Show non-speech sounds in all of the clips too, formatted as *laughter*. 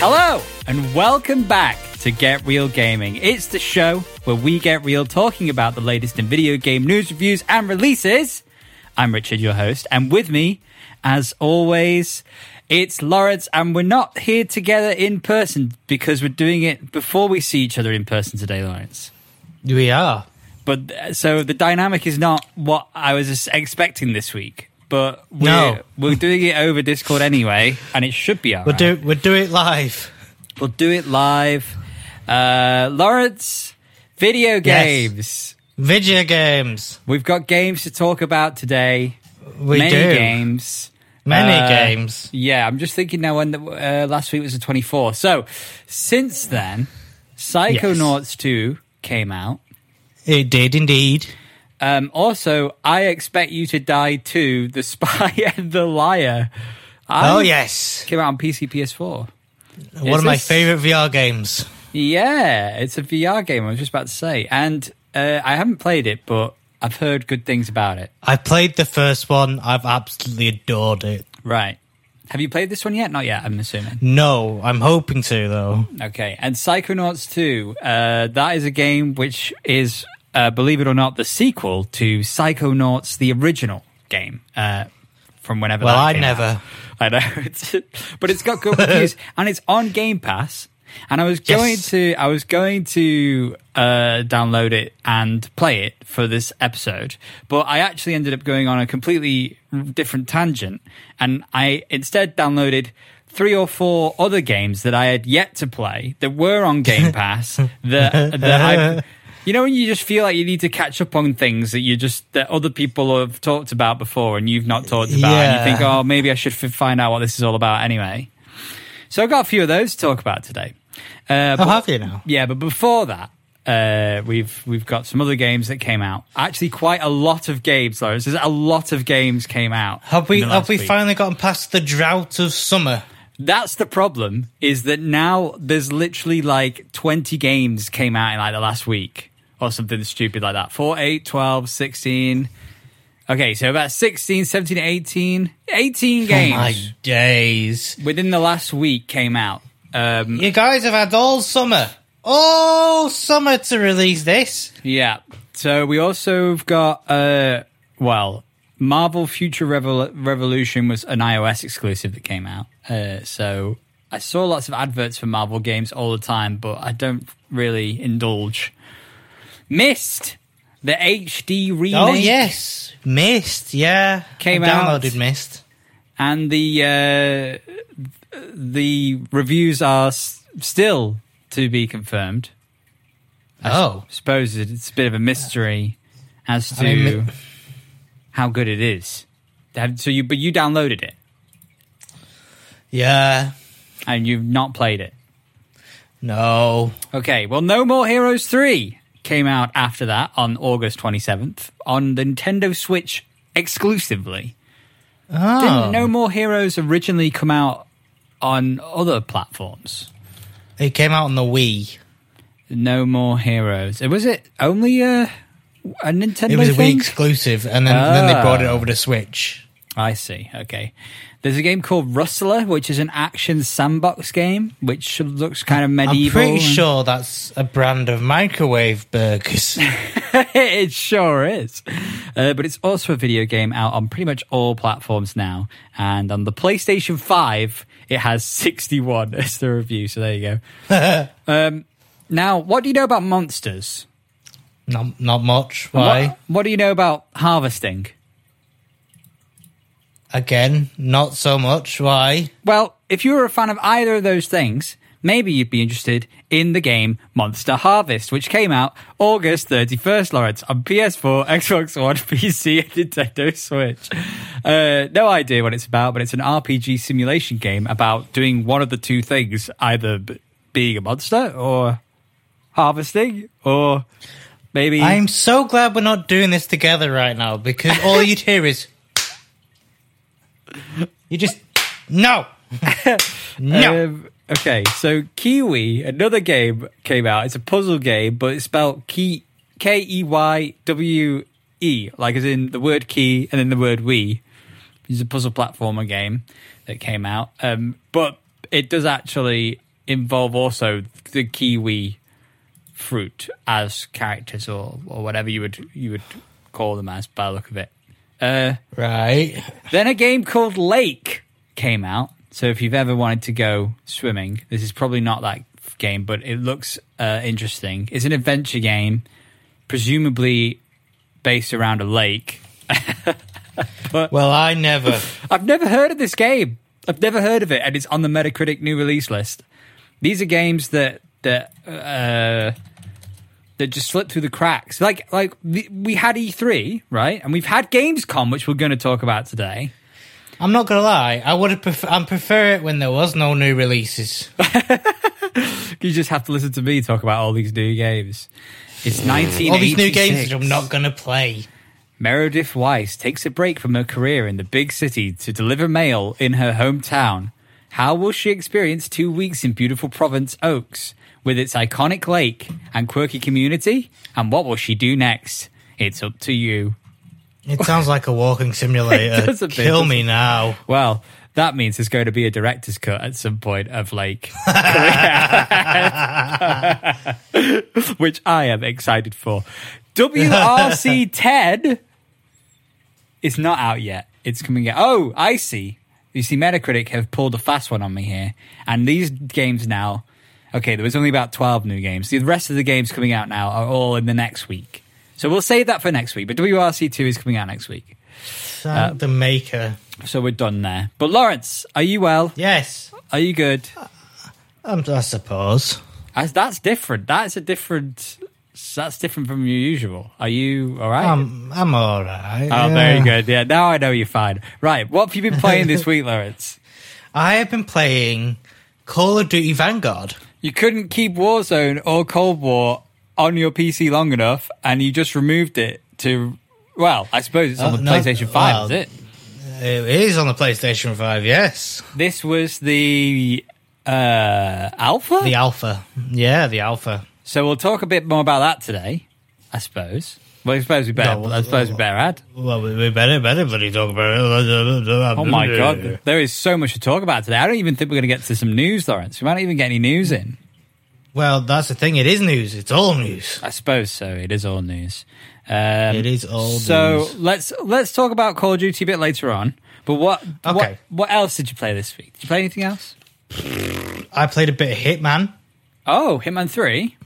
Hello, and welcome back to Get Reel Gaming. It's the show where we get real talking about the latest in video game news, reviews, and releases. I'm Richard, your host, and with me, as always, it's Lawrence, and we're not here together in person because we're doing it before we see each other in person today, Lawrence. We are. But uh, so the dynamic is not what I was expecting this week. But we're, No. we're doing it over Discord anyway, and it should be alright. We'll do we'll do it live. We'll do it live. Uh, Lawrence, video games. Video games. We've got games to talk about today. We Many do. games. Many Uh, games. Yeah, I'm just thinking now when the, uh, last week was the 24th. So since then, Psychonauts 2 came out. It did indeed. Um, also, I expect you to die too. *laughs* The Spy and the Liar. I- oh yes. came out on PC, PS4. One Is of my this- favorite VR games. Yeah, it's a VR game. I was just about to say, and uh, I haven't played it, but I've heard good things about it. I played the first one. I've absolutely adored it. Right. Have you played this one yet? Not yet. I'm assuming. No, I'm hoping to though. Okay. And Psychonauts 2. Uh, that is a game which is, uh, believe it or not, the sequel to Psychonauts, the original game. Uh, from whenever. Well, I never. out. *laughs* I know, it's, but it's got good reviews, *laughs* and it's on Game Pass. And I was Yes. going to, I was going to uh, download it and play it for this episode, but I actually ended up going on a completely different tangent, and I instead downloaded three or four other games that I had yet to play that were on Game *laughs* Pass that that I. You know when you just feel like you need to catch up on things that you just that other people have talked about before and you've not talked about, and you think, oh, maybe I should f- find out what this is all about anyway. So I've got a few of those to talk about today. Uh, Oh, but- have you now? yeah, but before that, uh, we've we've got some other games that came out. Actually, quite a lot of games, Lawrence. There's a lot of games came out. Have we have we week. finally gotten past the drought of summer? That's the problem. Is that now there's literally like 20 games came out in like the last week or something stupid like that. 4, 8, 12, 16. Okay, so about 16, 17, 18. 18 Oh my games days. within the last week came out. Um, You guys have had all summer. All summer to release this. Yeah. So we also have got, uh, well, Marvel Future Revol- Revolution was an iOS exclusive that came out. Uh, so I saw lots of adverts for Marvel games all the time, but I don't really indulge. Myst, the HD remake, Oh yes, Myst. Yeah, Came I out. downloaded Myst. and the uh, the reviews are s- still to be confirmed. I Oh. suppose it's a bit of a mystery as to I mean, how good it is. So you, but you downloaded it Yeah. and you've not played it. No. Okay, well, No More Heroes three came out after that on August twenty seventh on the Nintendo Switch exclusively. Oh. Didn't No More Heroes originally come out on other platforms? It came out on the Wii. No More Heroes. It was it only a a Nintendo? It was a thing? Wii exclusive, and then, then they brought it Ah. over to Switch. I see. Okay. There's a game called Rustler, which is an action sandbox game, which looks kind of medieval. I'm pretty and- sure that's a brand of microwave burgers. *laughs* it sure is. Uh, but it's also a video game out on pretty much all platforms now. And on the PlayStation 5, it has 61 as the review. So there you go. *laughs* um, now, what do you know about monsters? not, not much. Why? What, what do you know about harvesting? Again, not so much. Why? Well, if you were a fan of either of those things, maybe you'd be interested in the game Monster Harvest, which came out August 31st, Lawrence, on PS4, *laughs* Xbox One, PC, and Nintendo Switch. Uh, no idea what it's about, but it's an RPG simulation game about doing one of the two things, either b- being a monster or harvesting, or maybe. I'm so glad we're not doing this together right now because all you'd hear is. You just. No! *laughs* no! Um, okay, so KeyWe, another game came out. It's a puzzle game, but it's spelled Key K E Y W E, like as in the word key and then the word we. It's a puzzle platformer game that came out, um, but it does actually involve also the kiwi fruit as characters or, or whatever you would you would call them as by the look of it. Uh, Right. then a game called Lake came out. So if you've ever wanted to go swimming, this is probably not that game, but it looks uh, interesting. It's an adventure game, presumably based around a lake. *laughs* Well, I never. I've never heard of this game. I've never heard of it, and it's on the Metacritic new release list. These are games that that uh, that just slip through the cracks. Like like we had E3, right, and we've had Gamescom, which we're going to talk about today. I'm not gonna lie. I would. Prefer, I prefer it when there was no new releases. *laughs* You just have to listen to me talk about all these new games. It's 1986. All these new games that I'm not gonna play. Meredith Weiss takes a break from her career in the big city to deliver mail in her hometown. How will she experience two weeks in beautiful Providence Oaks with its iconic lake and quirky community? And what will she do next? It's up to you. It sounds like a walking simulator. *laughs* bit, Kill doesn't me now. Well, that means there's going to be a director's cut at some point of like, *laughs* *laughs* which I am excited for. WRC 10 is not out yet. It's coming out. Oh, I see. You see, Metacritic have pulled a fast one on me here. And these games now, okay, there was only about 12 new games. The rest of the games coming out now are all in the next week. So we'll save that for next week. But WRC 2 is coming out next week. Thank the maker. So we're done there. But Lawrence, are you well? Yes. Are you good? Um, I suppose. As that's different. That's a different. That's different from your usual. Are you all right? I'm. I'm all right. oh, yeah. very good. Yeah, now I know you're fine. Right, what have you been playing this *laughs* week, Lawrence? I have been playing Call of Duty Vanguard. You couldn't keep Warzone or Cold War on your PC long enough, and you just removed it to. Well, I suppose it's on Oh, the no, PlayStation Five, well- is it? It is on the PlayStation 5, yes. This was the uh, alpha. The alpha. Yeah, the alpha. so we'll talk a bit more about that today, I suppose. Well, I suppose we better. No, I suppose we better add. Well, we better, better bloody talk about it. Oh my god, there is so much to talk about today. I don't even think we're going to get to some news, Lawrence. We might not even get any news in. Well, that's the thing. It is news. It's all news. I suppose so. It is all news. Um, It is all so news. let's let's talk about Call of Duty a bit later on. But what what Okay. what else did you play this week? Did you play anything else? I played a bit of Hitman. Oh, Hitman Three.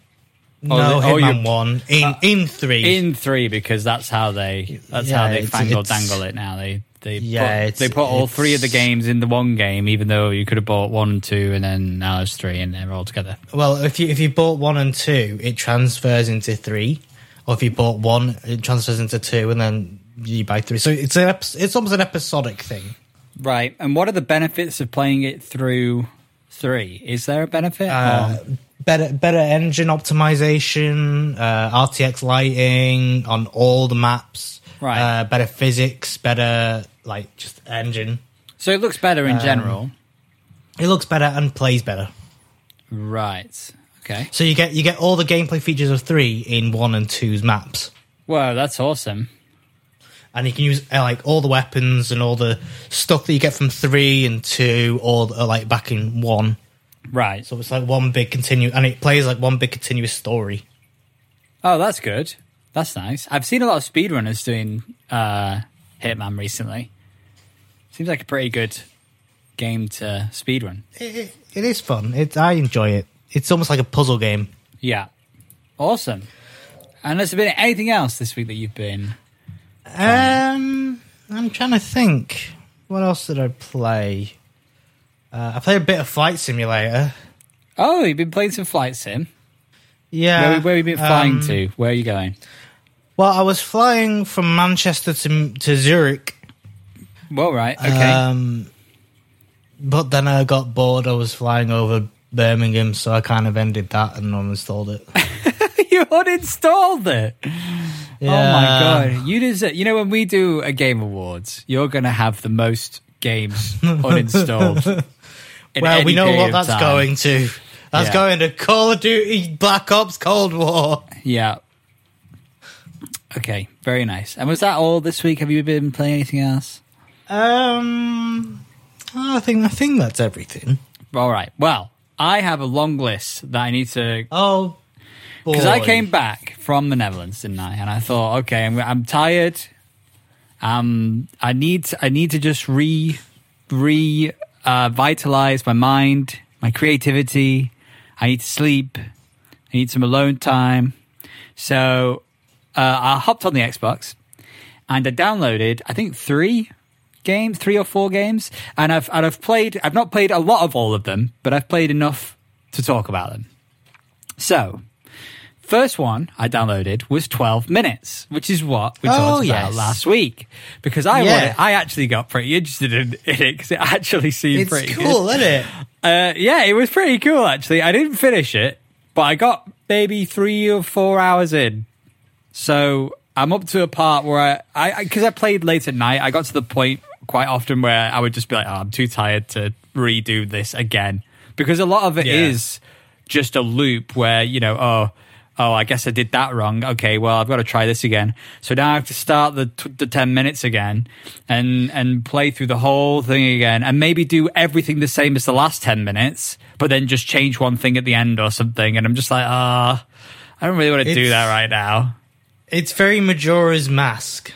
Oh, no, oh, Hitman 1. In, uh, in 3. In three because that's how they that's Yeah, how they fangle it's- dangle it now. They they Yeah, put, they put all three of the games in the one game, even though you could have bought one and two, and then now there's three, and they're all together. well, if you if you bought 1 and 2, it transfers into 3. Or if you bought 1, it transfers into 2, and then you buy 3. So it's, an, it's almost an episodic thing. Right. And what are the benefits of playing it through three? Is there a benefit? Uh, better better engine optimization, uh, RTX lighting on all the maps, Right. Uh, better physics, better like just engine. so it looks better um, in general. It looks better and plays better. Right. Okay. So you get you get all the gameplay features of three in one and two's maps, Well, that's awesome. And you can use uh, like all the weapons and all the stuff that you get from three and two, all uh, like back in one. Right. So it's like one big continue, and it plays like one big continuous story. Oh, that's good. That's nice. I've seen a lot of speedrunners doing uh, Hitman recently. Seems like a pretty good game to speedrun. It, it, it is fun. It I enjoy it. It's almost like a puzzle game. Yeah. Awesome. And has there been anything else this week that you've been? Um, I'm trying to think. What else did I play? Uh, I played a bit of Flight Simulator. Oh, you've been playing some flight sim. Yeah. Where, where have you been flying um, to? Where are you going? Well, I was flying from Manchester to to Zurich. Well, right. Okay. Um, but then I got bored. I was flying over Birmingham, so I kind of ended that and uninstalled it. *laughs* you uninstalled it. Oh my god! You deserve. You know when we do a game awards, you're going to have the most games *laughs* uninstalled. in Well, we know what that's time. going to. That's Yeah. going to Call of Duty Black Ops Cold War. Yeah. Okay. Very nice. And was that all this week? Have you been playing anything else? Um, I think I think that's everything. All right. Well, I have a long list that I need to Oh, because I came back from the Netherlands, didn't I? And I thought, okay, I'm, I'm tired. Um, I need I need to just re re uh, vitalize my mind, my creativity. I need to sleep. I need some alone time. So uh, I hopped on the Xbox and I downloaded, I think three games, three or four games, and I've and I've played. I've not played a lot of all of them, but I've played enough to talk about them. So, first one I downloaded was 12 minutes, which is what we Oh, talked about yes. last week. Because I Yeah. wanted, I actually got pretty interested in, in it because it actually seemed It's pretty cool, good. isn't it? Uh, yeah, it was pretty cool actually. I didn't finish it, but I got maybe three or four hours in. So I'm up to a part where I, I, because I, played late at night, I got to the point quite often where I would just be like, oh, I'm too tired to redo this again. Because a lot of it is Yeah. just a loop where, you know, oh, oh, I guess I did that wrong. Okay, well, I've got to try this again. So now I have to start the, t- the 10 minutes again and, and play through the whole thing again and maybe do everything the same as the last 10 minutes, but then just change one thing at the end or something. And I'm just like, ah, I don't really want to do that right now. It's very Majora's Mask.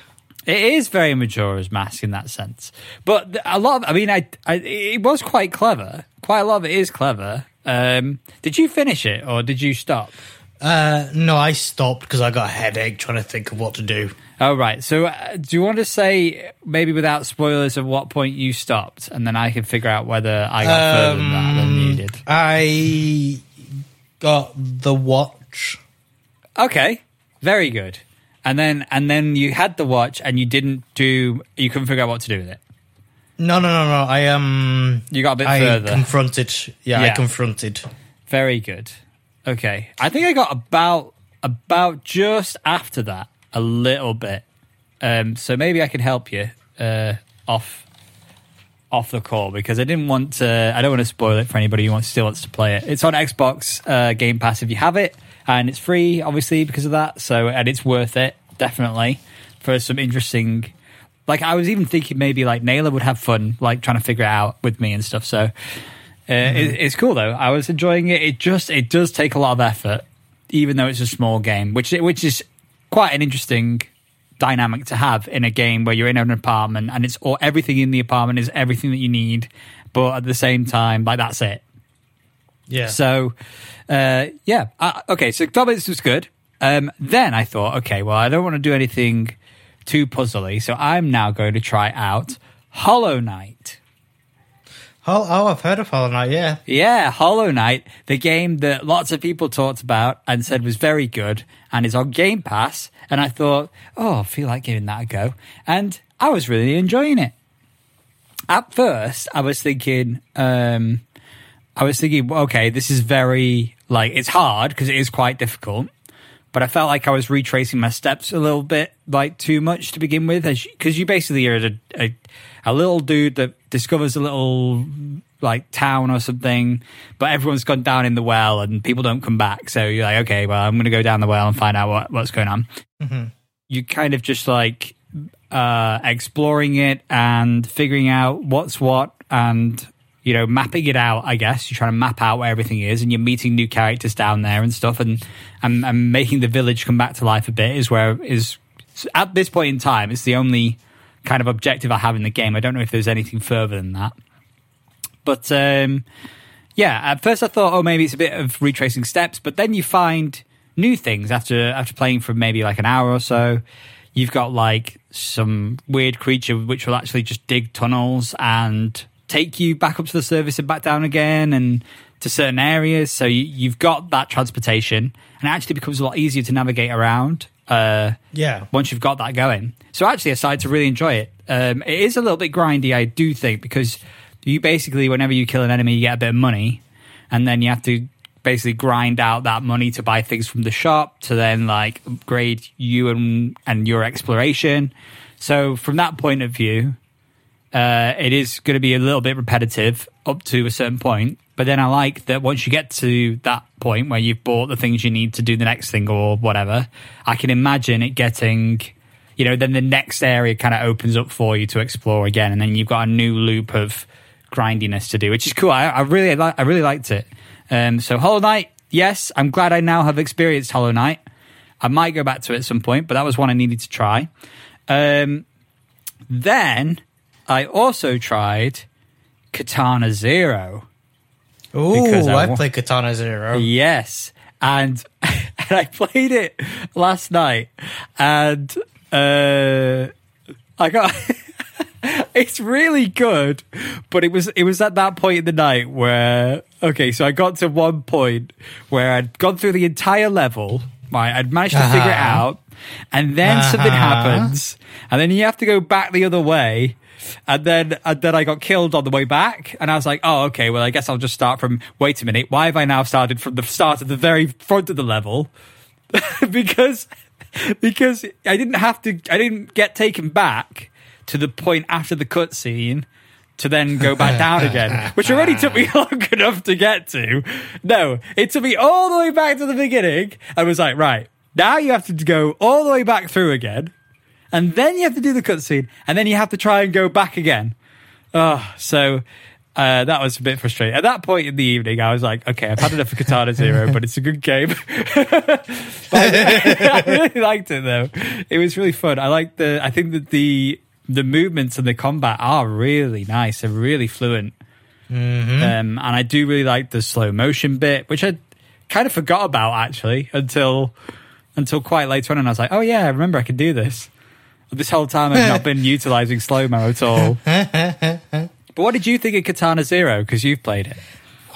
It is very Majora's Mask in that sense, but a lot. Of, I mean, I, I it was quite clever. Quite a lot of it is clever. Um, did you finish it or did you stop? Uh, no, I stopped because I got a headache trying to think of what to do. Oh right. So, uh, do you want to say maybe without spoilers at what point you stopped, and then I can figure out whether I got further than that than you did? I got the watch. Okay, very good. And then and then you had the watch, and you didn't do. You couldn't figure out what to do with it. No, no, no, no. I um, You got a bit I further. confronted. Yeah, Yeah. I confronted. Very good. Okay. I think I got about about just after that a little bit. Um, so maybe I can help you uh, off off the call because I didn't want to. I don't want to spoil it for anybody who wants, still wants to play it. It's on Xbox uh, Game Pass if you have it, and it's free, obviously because of that. So and it's worth it definitely for some interesting. Like I was even thinking maybe like Naylor would have fun like trying to figure it out with me and stuff. So uh, it, it's cool though. I was enjoying it. It just it does take a lot of effort, even though it's a small game, which which is quite an interesting dynamic to have in a game where you're in an apartment and it's all everything in the apartment is everything that you need, but at the same time, like that's it. Yeah. So, uh, yeah, uh, okay. So Dobbins was good. Um, then I thought, okay, well, I don't want to do anything too puzzly, so I'm now going to try out Hollow Knight. Oh, oh, I've heard of Hollow Knight. Yeah. Yeah, Hollow Knight, the game that lots of people talked about and said was very good and is on Game Pass. And I thought, oh, I feel like giving that a go. And I was really enjoying it. At first, I was thinking, um, I was thinking, okay, this is very, like, it's hard because it is quite difficult. But I felt like I was retracing my steps a little bit, like too much to begin with, because you basically are a, a, a little dude that discovers a little like town or something, but everyone's gone down in the well and people don't come back. So you're like, okay, well, I'm going to go down the well and find out what, what's going on. You kind of just like uh, exploring it and figuring out what's what and you know mapping it out. I guess you're trying to map out where everything is, and you're meeting new characters down there and stuff, and and, and making the village come back to life a bit is where is at this point in time. It's the only kind of objective I have in the game. I don't know if there's anything further than that. But um, yeah, at first I thought, oh, maybe it's a bit of retracing steps, but then you find new things after after playing for maybe like an hour or so. You've got like some weird creature which will actually just dig tunnels and take you back up to the surface and back down again and to certain areas. So you, you've got that transportation, and it actually becomes a lot easier to navigate around. Uh, Yeah. once you've got that going. So actually, I started to really enjoy it. Um, it is a little bit grindy, I do think, because you basically, whenever you kill an enemy, you get a bit of money, and then you have to basically grind out that money to buy things from the shop to then like upgrade you and and your exploration. So from that point of view, uh, it is going to be a little bit repetitive up to a certain point. But then I like that once you get to that point where you've bought the things you need to do the next thing or whatever, I can imagine it getting, you know, then the next area kind of opens up for you to explore again. And then you've got a new loop of grindiness to do, which is cool. I, I really, I really liked it. Um, so Hollow Knight, yes, I'm glad I now have experienced Hollow Knight. I might go back to it at some point, but that was one I needed to try. Um, then I also tried Katana Zero. Because Ooh, I I, played Katana Zero. Yes, and *laughs* and I played it last night, and uh, I got. *laughs* it's really good, but it was it was at that point in the night where okay, so I got to one point where I'd gone through the entire level, right? I'd managed to figure it Uh-huh. out, and then something Uh-huh. happens, and then you have to go back the other way. And then, and then I got killed on the way back, and I was like, "Oh, okay. Well, I guess I'll just start from. Wait a minute. Why have I now started from the start at the very front of the level? *laughs* because because I didn't have to. I didn't get taken back to the point after the cutscene to then go back down again, *laughs* which already took me *laughs* long enough to get to. No, it took me all the way back to the beginning. I was like, right now you have to go all the way back through again, and then you have to do the cutscene, and then you have to try and go back again. Oh, so. Uh, that was a bit frustrating. At that point in the evening, I was like, okay, I've had enough of Katana Zero, but it's a good game. *laughs* *laughs* I really liked it though. It was really fun. I like the. I think that the the movements and the combat are really nice and really fluent. Mm-hmm. Um, and I do really like the slow motion bit, which I kind of forgot about actually until until quite later on, and I was like, oh yeah, I remember I could do this. This whole time I've not been *laughs* utilizing slow mo at all. *laughs* but what did you think of Katana Zero? Because you've played it,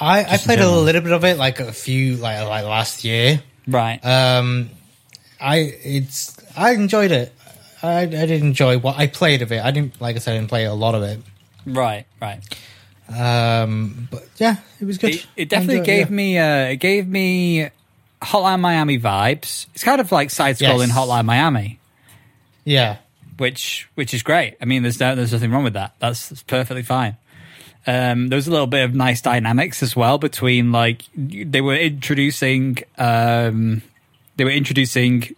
I, I played a little bit of it, like a few, like like last year. right? Um, I it's I enjoyed it. I, I did enjoy what I played of it. I didn't, like I said, I didn't play a lot of it. right, right. Um, but yeah, it was good. It, it definitely gave yeah. me uh, it gave me Hotline Miami vibes. It's kind of like side scrolling Yes. Hotline Miami, Yeah, which which is great. I mean, there's no, there's nothing wrong with that. That's, that's perfectly fine. Um, there was a little bit of nice dynamics as well between like they were introducing um, they were introducing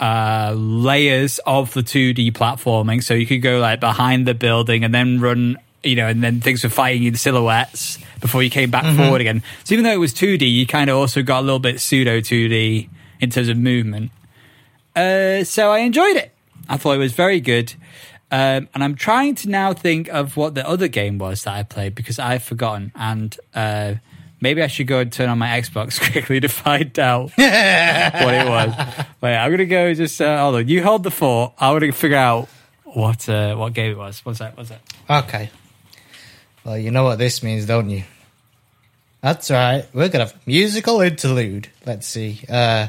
uh, layers of the 2D platforming, so you could go like behind the building and then run, you know, and then things were fighting in silhouettes before you came back forward again. So even though it was 2D, you kind of also got a little bit pseudo 2D in terms of movement. Uh, so I enjoyed it. I thought it was very good. Um, and I'm trying to now think of what the other game was that I played because I've forgotten. And uh, maybe I should go and turn on my Xbox *laughs* quickly to find out *laughs* what it was. Wait, I'm gonna go just uh, hold on. You hold the fort. I'm gonna figure out what uh, what game it was. What's that? What's that? Okay. Well, you know what this means, don't you? That's right. We're gonna have musical interlude. Let's see. Uh,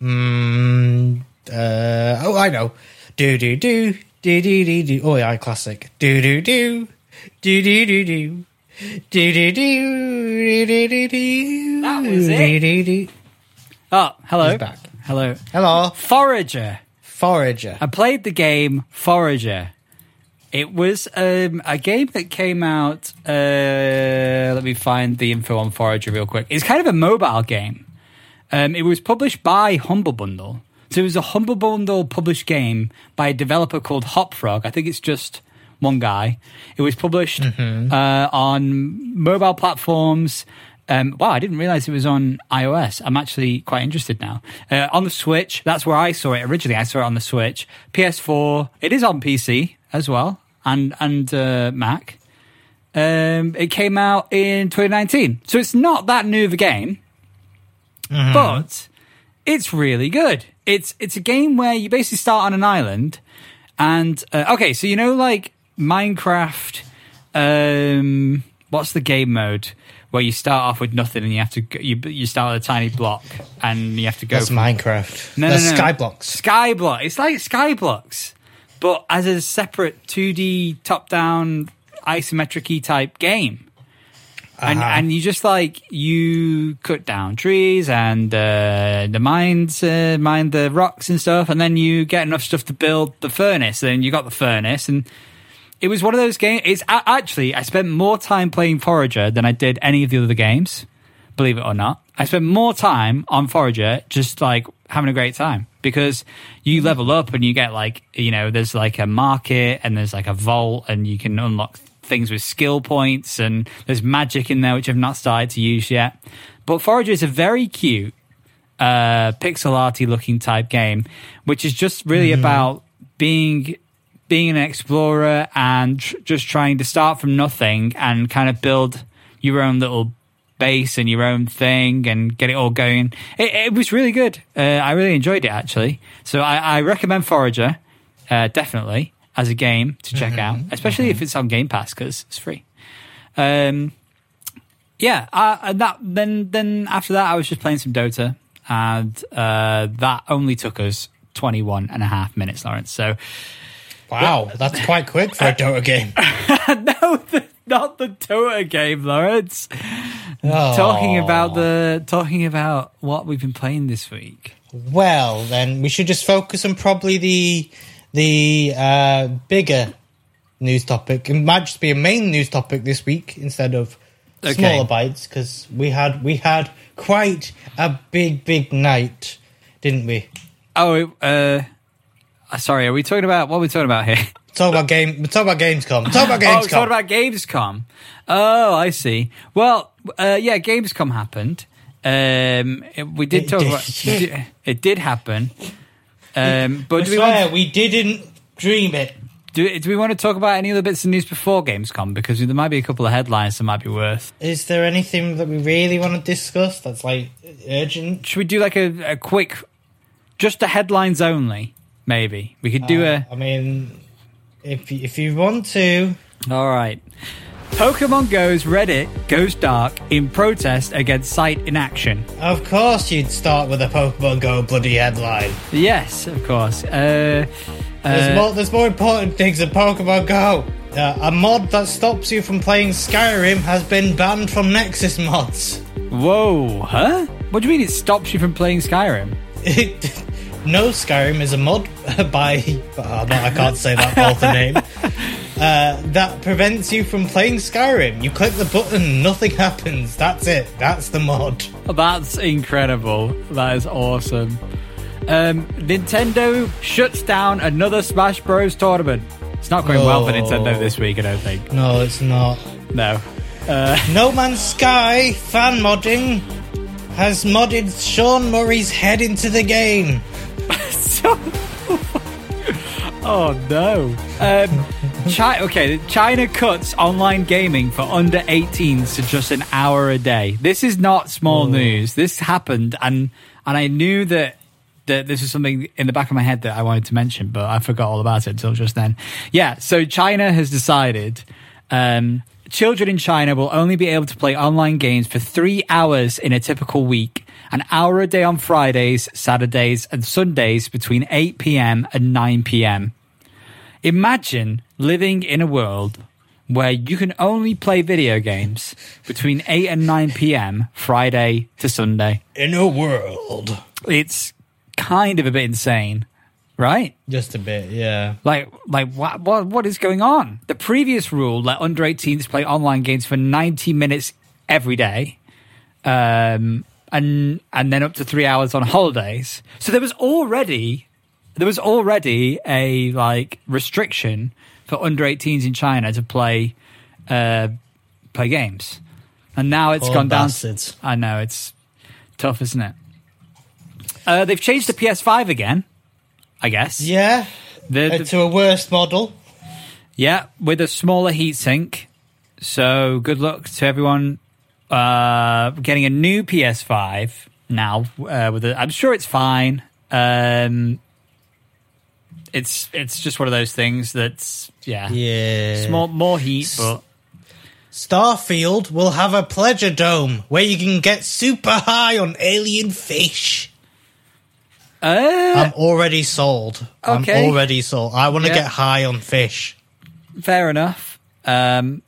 mm, uh, oh, I know. Do do do do do do do. Oh yeah, classic. Do do do do do do do. Do do do do do do do. That was it. Do, do, do. Oh, hello. He's back. Hello. Hello, Forager. Forager. I played the game Forager. It was um, a game that came out. Uh, let me find the info on Forager real quick. It's kind of a mobile game. Um, it was published by Humble Bundle. So it was a Humble Bundle published game by a developer called Hopfrog. I think it's just one guy. It was published uh, on mobile platforms. Um, wow, I didn't realize it was on iOS. I'm actually quite interested now. Uh, on the Switch, that's where I saw it originally. I saw it on the Switch. PS4, it is on PC as well, and and uh, Mac. Um, it came out in 2019, so it's not that new of a game, but it's really good. It's it's a game where you basically start on an island, and uh, okay, so you know like Minecraft. Um, what's the game mode where you start off with nothing and you have to go, you you start with a tiny block and you have to go. That's from- Minecraft. No, That's no, no. Skyblocks. Skyblock. It's like Skyblocks, but as a separate 2D top-down isometric type game. And, Uh-huh. and you just like you cut down trees and uh, the mines, uh, mine the rocks and stuff, and then you get enough stuff to build the furnace. Then you got the furnace, and it was one of those games. It's actually I spent more time playing Forager than I did any of the other games. Believe it or not, I spent more time on Forager just like having a great time because you level up and you get like you know there's like a market and there's like a vault and you can unlock things with skill points, and there's magic in there which I've not started to use yet. But Forager is a very cute, uh, pixel arty looking type game, which is just really about being being an explorer and tr- just trying to start from nothing and kind of build your own little base and your own thing and get it all going. It, it was really good. Uh, I really enjoyed it actually. So I, I recommend Forager uh, definitely as a game to check out, especially if it's on Game Pass because it's free. Um, yeah, uh, and that then then after that I was just playing some Dota, and uh, that only took us 21 and a half minutes, Lawrence. So Wow, that's quite quick for a Dota game. *laughs* no, the, not the Dota game, Lawrence. Oh. Talking about the talking about what we've been playing this week. Well, then we should just focus on probably the the uh, bigger news topic. It might just be a main news topic this week instead of Okay. smaller bites because we had we had quite a big big night, didn't we? Oh, uh, sorry. Are we talking about what are we talking about here? *laughs* Talk about game. We're talking about Gamescom. Talk about *laughs* Oh, Gamescom. we're talking about Gamescom. Oh, I see. Well, uh, yeah, Gamescom happened. Um, it- we did It talk did. about it did happen. Um, but I do we, swear want, we didn't dream it. do, do we want to talk about any other bits of news before Gamescom? Because there might be a couple of headlines that might be worth. Is there anything that we really want to discuss that's like urgent? Should we do like a, a quick, just the headlines only? Maybe we could do Uh, I mean, if if you want to. All right. Pokemon Go's Reddit goes dark in protest against site inaction. of course you'd start with a Pokemon Go bloody headline. Yes, of course. Uh, There's uh, more. There's more important things than Pokemon Go. Uh, a mod that stops you from playing Skyrim has been banned from Nexus mods. Whoa, huh? What do you mean it stops you from playing Skyrim? *laughs* No Skyrim is a mod *laughs* by oh, no, I can't say that *laughs* author name. Uh, that prevents you from playing Skyrim. You click the button, nothing happens. That's it. That's the mod. That's incredible. That is awesome. Um, Nintendo shuts down another Smash Bros. tournament. It's not going well for. Nintendo this week, I don't think. No, it's not. No. Uh, No *laughs* Man's Sky fan modding has modded Sean Murray's head into the game. so- *laughs* oh no. Um, Chi- okay, China cuts online gaming for under 18s to just an hour a day. This is not small news. This happened, and and I knew that that this was something in the back of my head that I wanted to mention, but I forgot all about it until just then. Yeah, so China has decided. Um, Children in China will only be able to play online games for three hours in a typical week, an hour a day on Fridays, Saturdays, and Sundays between 8 p.m. and 9 p.m. Imagine living in a world where you can only play video games between 8 and 9 p.m. Friday to Sunday. In a world. It's kind of a bit insane, right? Just a bit, yeah. Like, like what, what, what is going on? The previous rule let under 18s play online games for 90 minutes every day, um, and and then up to three hours on holidays. So there was already there was already a like restriction for under 18s in China to play uh, play games, and now it's Poor gone down. I know it's tough, isn't it? Uh, they've changed the PS5 again. I guess. Yeah. The- Uh, the- to a worse model. yeah, with a smaller heatsink. So good luck to everyone uh, getting a new PS5 now. Uh, with a, I'm sure it's fine. Um, it's it's just one of those things that's yeah, Yeah. small more heat, but Starfield will have a pleasure dome where you can get super high on alien fish. uh, I'm already sold. Okay. I'm already sold. I want to Yeah. get high on fish. fair enough. Um,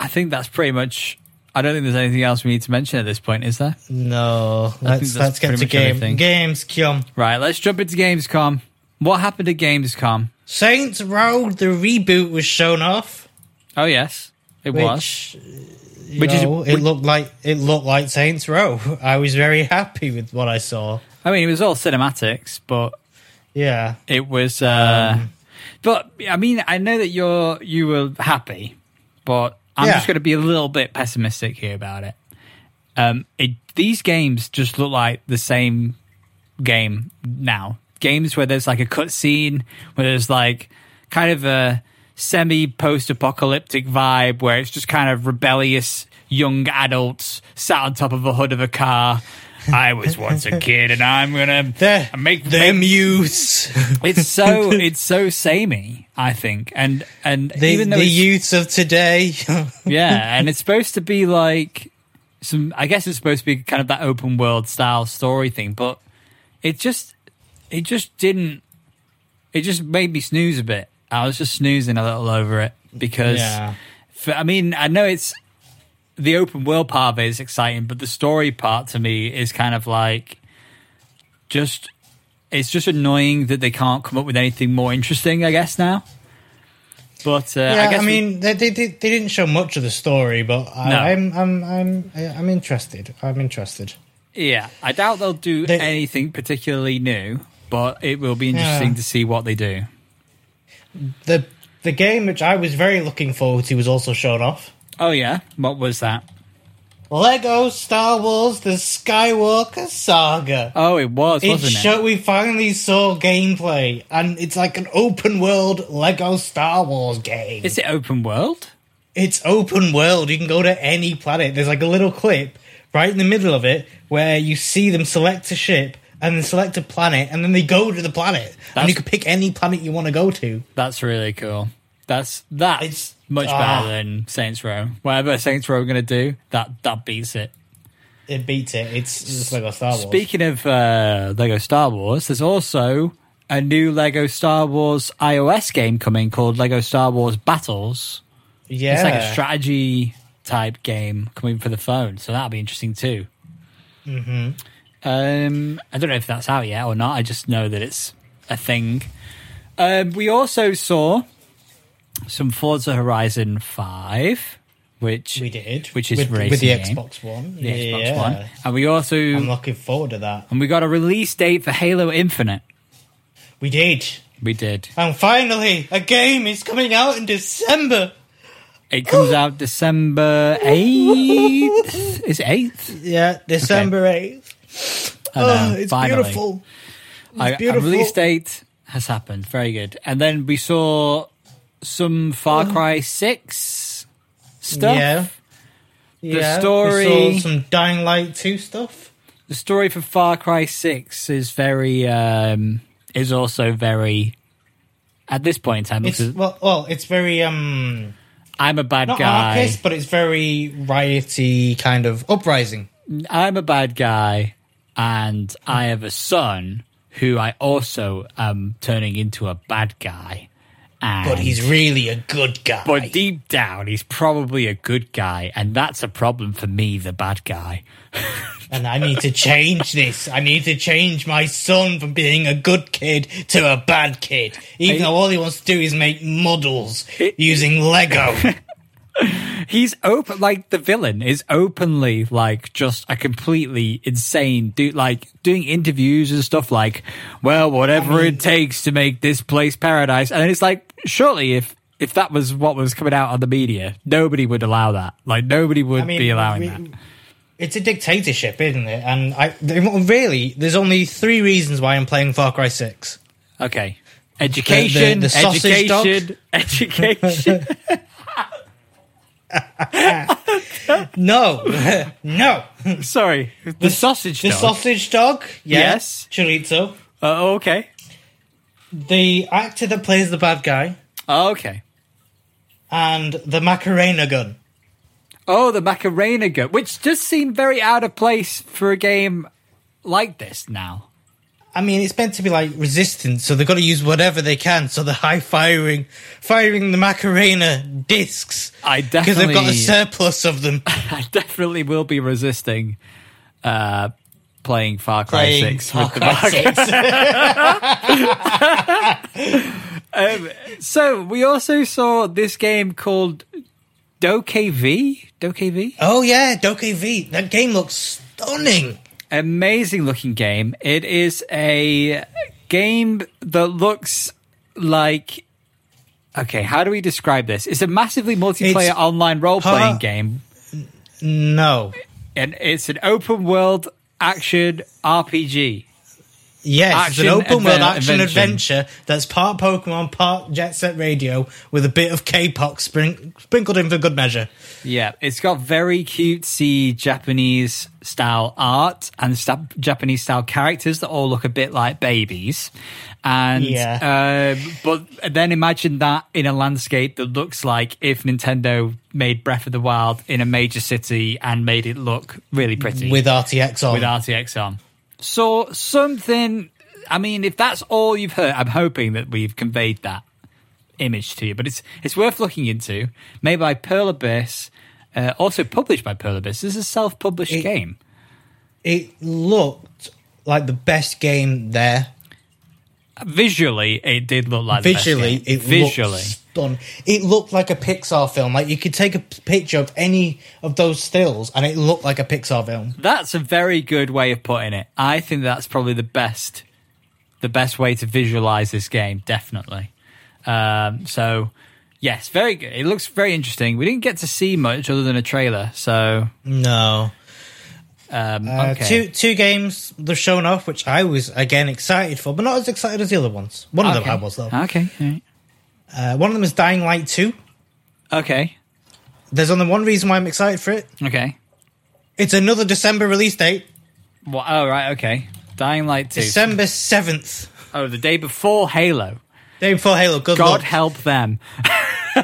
I think that's pretty much. I don't think there's anything else we need to mention at this point, is there? No, let's let's get to game everything. games. Right, let's jump into Gamescom. What happened at Gamescom? Saints Row the reboot was shown off, Oh yes, it was. which you Which is- it looked like it looked like Saints Row. *laughs* I was very happy with what I saw. I mean, it was all cinematics, but Yeah, it was uh, Um, But I mean, I know that you're you were happy, but I'm Yeah. just going to be a little bit pessimistic here about it. Um, it these games just look like the same game now. Games where there's like a cutscene, where there's like kind of a semi post apocalyptic vibe, where it's just kind of rebellious young adults sat on top of a hood of a car. I was once a kid, and I'm gonna They're, make them youths. it's so *laughs* it's so samey, I think, and and the even the youths of today. *laughs* yeah, and it's supposed to be like some. I guess it's supposed to be kind of that open world style story thing, but it just it just didn't. It just made me snooze a bit. I was just snoozing a little over it because yeah. for, I mean I know it's the open world part of it is exciting, but the story part to me is kind of like just it's just annoying that they can't come up with anything more interesting. I guess now. But uh, Yeah, I I, guess we- mean, they, they they they didn't show much of the story, but I, No. I'm I'm I'm I'm interested. I'm interested. Yeah, I doubt they'll do They- anything particularly new, but it will be interesting Yeah. to see what they do. the The game which I was very looking forward to was also shown off. Oh yeah, what was that? Lego Star Wars: The Skywalker Saga. Oh, it was, It wasn't show, we finally saw gameplay, and it's like an open world Lego Star Wars game. Is it open world? It's open world. You can go to any planet. There's like a little clip right in the middle of it where you see them select a ship and then select a planet, and then they go to the planet, and you can pick any planet you want to go to. That's really cool. That's that's It's- much ah. better than Saints Row. Whatever Saints Row are going to do, that that beats it. It beats it. It's just Lego Star Wars. Speaking of uh, Lego Star Wars, there's also a new Lego Star Wars iOS game coming called Lego Star Wars Battles. yeah, It's like a strategy type game coming for the phone, so that'll be interesting too. Mm-hmm. Um, I don't know if that's out yet or not. I just know that it's a thing. Um, we also saw some Forza Horizon Five, which we did. which is with, racing with the game. Xbox One. the Xbox yeah. One, and we also I'm looking forward to that. and we got a release date for Halo Infinite. We did. We did. And finally, a game is coming out in December. It comes out December eighth. *laughs* Is it eighth? Yeah, December 8th. I know, Oh, it's finally. beautiful. It's I, a beautiful. release date has happened. Very good. And then we saw some Far Cry 6 stuff. Yeah. Yeah, story- We saw some Dying Light 2 stuff. The story for Far Cry 6 is very, um, is also very, at this point in time, It's because well, well, it's very um I'm a bad guy. anarchist, but it's very rioty kind of uprising. I'm a bad guy, and I have a son who I also am turning into a bad guy. And, But he's really a good guy. but deep down, he's probably a good guy, and that's a problem for me, the bad guy. *laughs* and I need to change this. I need to change my son from being a good kid to a bad kid. Even though all he wants to do is make models using Lego. *laughs* He's open, like the villain is openly like just a completely insane dude, like doing interviews and stuff like, well, whatever it takes to make this place paradise. And it's like, surely if, if that was what was coming out on the media, nobody would allow that. Like nobody would I mean, be allowing we- that. It's a dictatorship, isn't it? And I really, there's only three reasons why I'm playing Far Cry Six. Okay. Education, the sausage dog? education, *laughs* education. *laughs* *laughs* No, *laughs* no. Sorry, the, sausage The dog. sausage dog. Yeah, Yes. Chorizo. Uh, okay. The actor that plays the bad guy, Oh, okay. and the Macarena gun. Oh, the Macarena gun, which does seem very out of place for a game like this now. I mean, it's meant to be like resistance, so they've got to use whatever they can. So they're high firing, firing the Macarena discs I definitely because they've got a surplus of them. *laughs* I definitely will be resisting uh, playing Far Cry Playing Six Far with the Cry Mac- 6. *laughs* Um, so we also saw this game called DokeV. Doke V. oh yeah, DokeV. That game looks stunning. Amazing looking game. It is a game that looks like okay, how do we describe this? It's a massively multiplayer It's- online role playing Huh? game, No. and it's an open world action RPG. Yes, Action it's an open world action adventure. that's part Pokemon, part Jet Set Radio, with a bit of K-pop spring- sprinkled in for good measure. Yeah, it's got very cutesy Japanese style art and sta- Japanese style characters that all look a bit like babies. And Yeah. um, but then imagine that in a landscape that looks like if Nintendo made Breath of the Wild in a major city and made it look really pretty with RTX on. with RTX on. So something. I mean, if that's all you've heard, I'm hoping that we've conveyed that image to you. But it's it's worth looking into. Made by Pearl Abyss, uh, also published by Pearl Abyss. This is a self-published It- game. it looked like the best game there. Visually, it did look like the best Visually, it visually. Stun. It looked like a Pixar film. Like you could take a picture of any of those stills, and it looked like a Pixar film. That's a very good way of putting it. I think that's probably the best, the best way to visualize this game. Definitely. Um, so, yes, very good. It looks very interesting. We didn't get to see much other than a trailer. So, No, um, uh, two two games they've shown off, which I was again excited for, but not as excited as the other ones. One of them I was though. Okay. Uh, one of them is Dying Light Two. Okay. There's only one reason why I'm excited for it. Okay. It's another December release date, Well, oh, right. Okay. Dying Light 2. December seventh, oh, the day before Halo. day before Halo. Good God luck. help them. *laughs*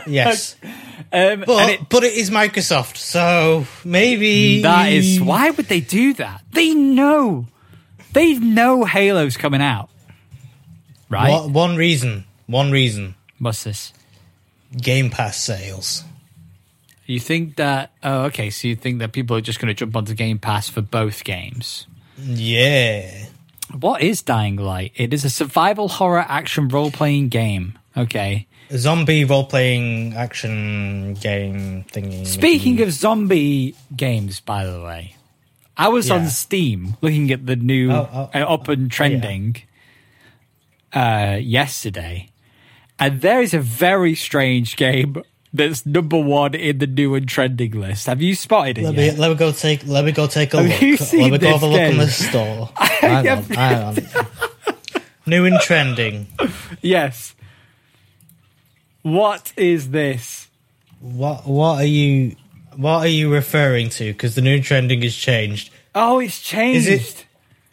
Yes, Um, but it- but it is Microsoft, so maybe That is why would they do that? They know, they know Halo's coming out, right? One- one reason. One reason. What's this? Game Pass sales. You think that? Oh, okay. So you think that people are just going to jump onto Game Pass for both games? Yeah. What is Dying Light? It is a survival horror action role playing game. Okay. A zombie role playing action game thingy. Speaking of zombie games, by the way, I was on Steam looking at the new Oh, oh, uh, up and trending uh, yesterday, and there is a very strange game that's number one in the new and trending list. Have you spotted it Let yet? me let me go take let me go take a Have look. you Let seen me go have a look in the *laughs* store. *laughs* hang on, on. New and trending. yes. What is this? What what are you what are you referring to? Because the new trending has changed. Oh, it's changed. Is it-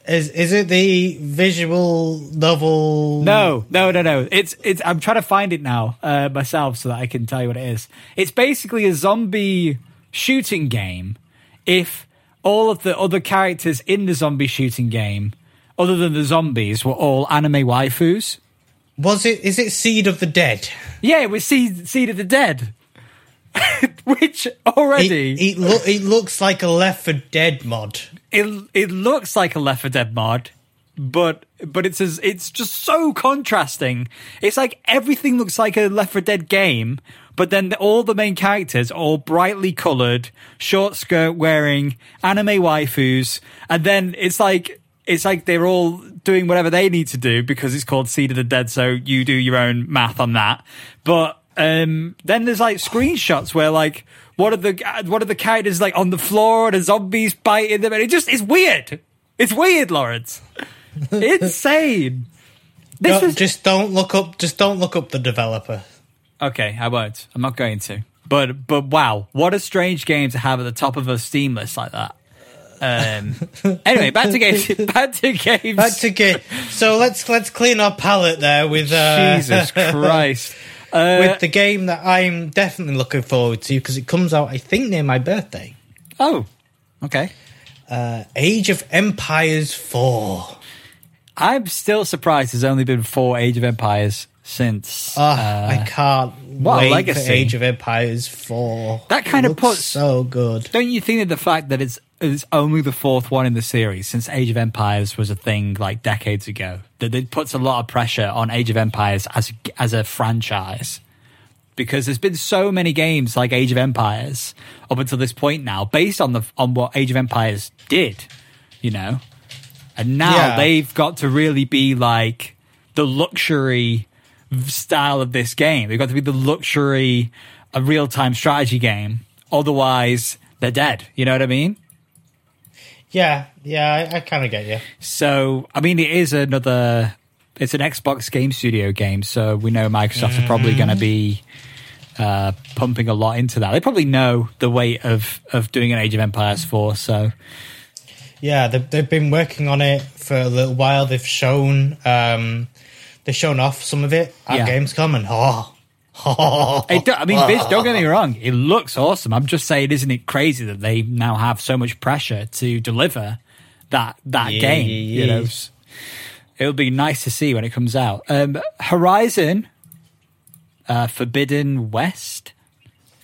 Is is it the visual novel? No, no, no, no. It's it's. I'm trying to find it now uh, myself so that I can tell you what it is. It's basically a zombie shooting game. If all of the other characters in the zombie shooting game, other than the zombies, were all anime waifus. Was it? Is it Seed of the Dead? Yeah, it was Seed, Seed of the Dead, *laughs* which It, already it, look, it looks like a Left 4 Dead mod. It it looks like a Left 4 Dead mod, but but it's as, it's just so contrasting. It's like everything looks like a Left 4 Dead game, but then the, all the main characters are all brightly coloured, short skirt wearing anime waifus, and then it's like it's like they're all doing whatever they need to do because it's called Seed of the Dead. So you do your own math on that, but. Um, then there's like screenshots where like what are the what are the characters like on the floor and the zombies biting them and it just it's weird. It's weird, Lawrence. *laughs* Insane. This was just don't look up. Just don't look up the developer. okay. I won't. I'm not going to. But but wow, what a strange game to have at the top of a Steam list like that. Um. *laughs* anyway, *laughs* back to games. Back to games. Back to games. So let's let's clean our palette there with uh, Jesus Christ. Uh, with the game that I'm definitely looking forward to because it comes out I think near my birthday. oh, okay. Uh, Age of Empires Four. I'm still surprised there's only been four Age of Empires since. Ah, I can't what wait legacy. for Age of Empires Four. That kind It of puts- so good. Don't you think that the fact that it's it's only the fourth one in the series since Age of Empires was a thing like decades ago that it puts a lot of pressure on Age of Empires as as a franchise because there's been so many games like Age of Empires up until this point now based on the on what Age of Empires did, you know, and now Yeah. they've got to really be like the luxury style of this game. They've got to be the luxury, a real time strategy game. Otherwise, they're dead. You know what I mean? Yeah, yeah, I, I kind of get you. So, I mean, it is another. It's an Xbox Game Studio game, so we know Microsoft are probably going to be uh, pumping a lot into that. They probably know the weight of of doing an Age of Empires four. So, Yeah, they've, they've been working on it for a little while. They've shown um, they've shown off some of it at Yeah. Gamescom, and oh, do, I mean, *laughs* Viz, don't get me wrong, it looks awesome. I'm just saying, isn't it crazy that they now have so much pressure to deliver that that Yeah, game? yeah, You know, it'll be nice to see when it comes out. Um, Horizon, uh, Forbidden West,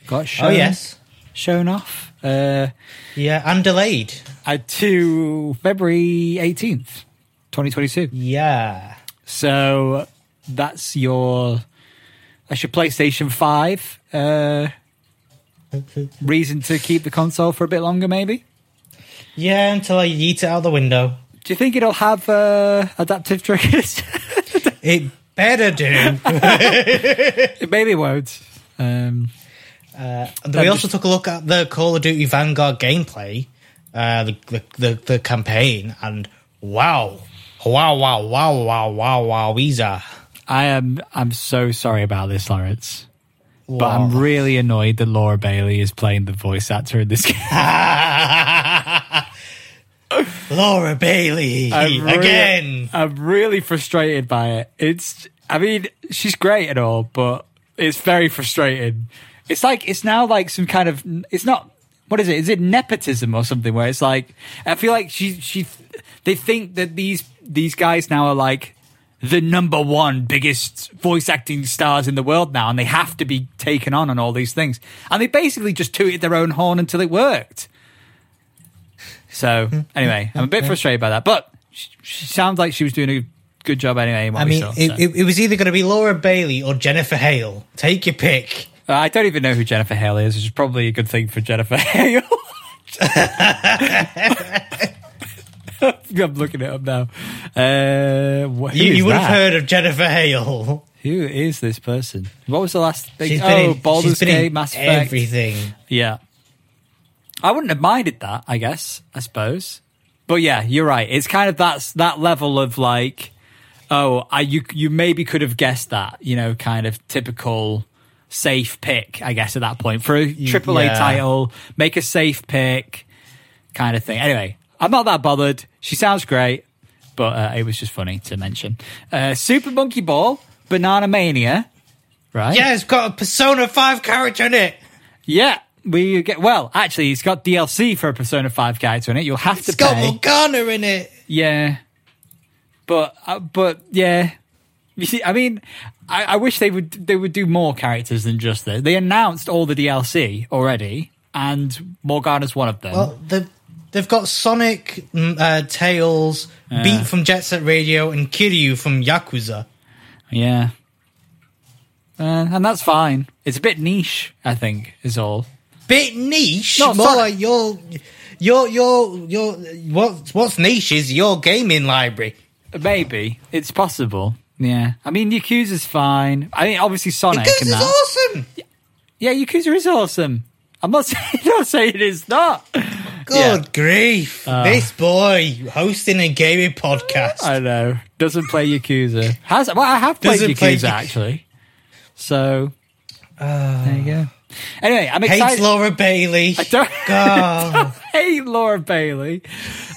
got shown. oh yes, shown off uh, yeah, and delayed. uh, to February 18th, 2022. Yeah, So that's your that's your PlayStation 5 uh, reason to keep the console for a bit longer, maybe. yeah, until I yeet it out the window. Do you think it'll have uh, adaptive triggers? *laughs* It better do. *laughs* it maybe won't. Um, Uh, and we also took a look at the Call of Duty Vanguard gameplay, uh, the, the the the campaign, and wow, wow, wow, wow, wow, wow, wow, Weezer. I am I'm so sorry about this, Lawrence. But I'm really annoyed that Laura Bailey is playing the voice actor in this game. *laughs* Laura Bailey I'm really- again. I'm really frustrated by it. It's, I mean, she's great and all, but it's very frustrating. It's like, it's now like some kind of, it's not, what is it? Is it nepotism or something where it's like, I feel like she, she, they think that these, these guys now are like the number one biggest voice acting stars in the world now, and they have to be taken on on all these things. And they basically just tooted their own horn until it worked. So *laughs* anyway, I'm a bit frustrated by that, but she, she sounds like she was doing a good job anyway. I mean, saw, it, so. it, it was either going to be Laura Bailey or Jennifer Hale. Take your pick. Uh, I don't even know who Jennifer Hale is, which is probably a good thing for Jennifer *laughs* Hale. *laughs* *laughs* I'm looking it up now. Uh, wh- You, you would have heard of Jennifer Hale. Who is this person? What was the last thing? She's oh, been in, Baldur's Gate, Mass Effect. everything. Yeah. I wouldn't have minded that, I guess, I suppose. But yeah, you're right. It's kind of that's that level of like, oh, I you you maybe could have guessed that, you know, kind of typical safe pick, I guess, at that point for a triple A yeah. title, make a safe pick, kind of thing. Anyway, I'm not that bothered. She sounds great, but uh, it was just funny to mention. Uh, Super Monkey Ball, Banana Mania, right? Yeah, it's got a Persona 5 character in it. Yeah, we get well. Actually, it's got DLC for a Persona Five character in it. You'll have to It's got. Morgana in it. Yeah, but uh, but yeah, you see, I mean, I, I wish they would they would do more characters than just this. They announced all the DLC already, and Morgana's one of them. Well, they've, they've got Sonic, mm, uh, Tails, Beat from Jet Set Radio, and Kiryu from Yakuza. yeah, uh, and that's fine. It's a bit niche, I think, is all. Bit niche. No, more like your, your, your, your. What, what's niche is your gaming library. Maybe it's possible. Yeah, I mean, Yakuza's fine. I mean, obviously Sonic it's that. awesome. Yeah, Yakuza is awesome. I'm not *laughs* saying, not saying it is not. Good Yeah. grief! this boy hosting a gaming podcast. I know. Doesn't play Yakuza. Has well, I have played Doesn't Yakuza play actually. So there you go. Anyway, I'm Hates excited. Laura Bailey. I don't, *laughs* God. *laughs* hate Laura Bailey.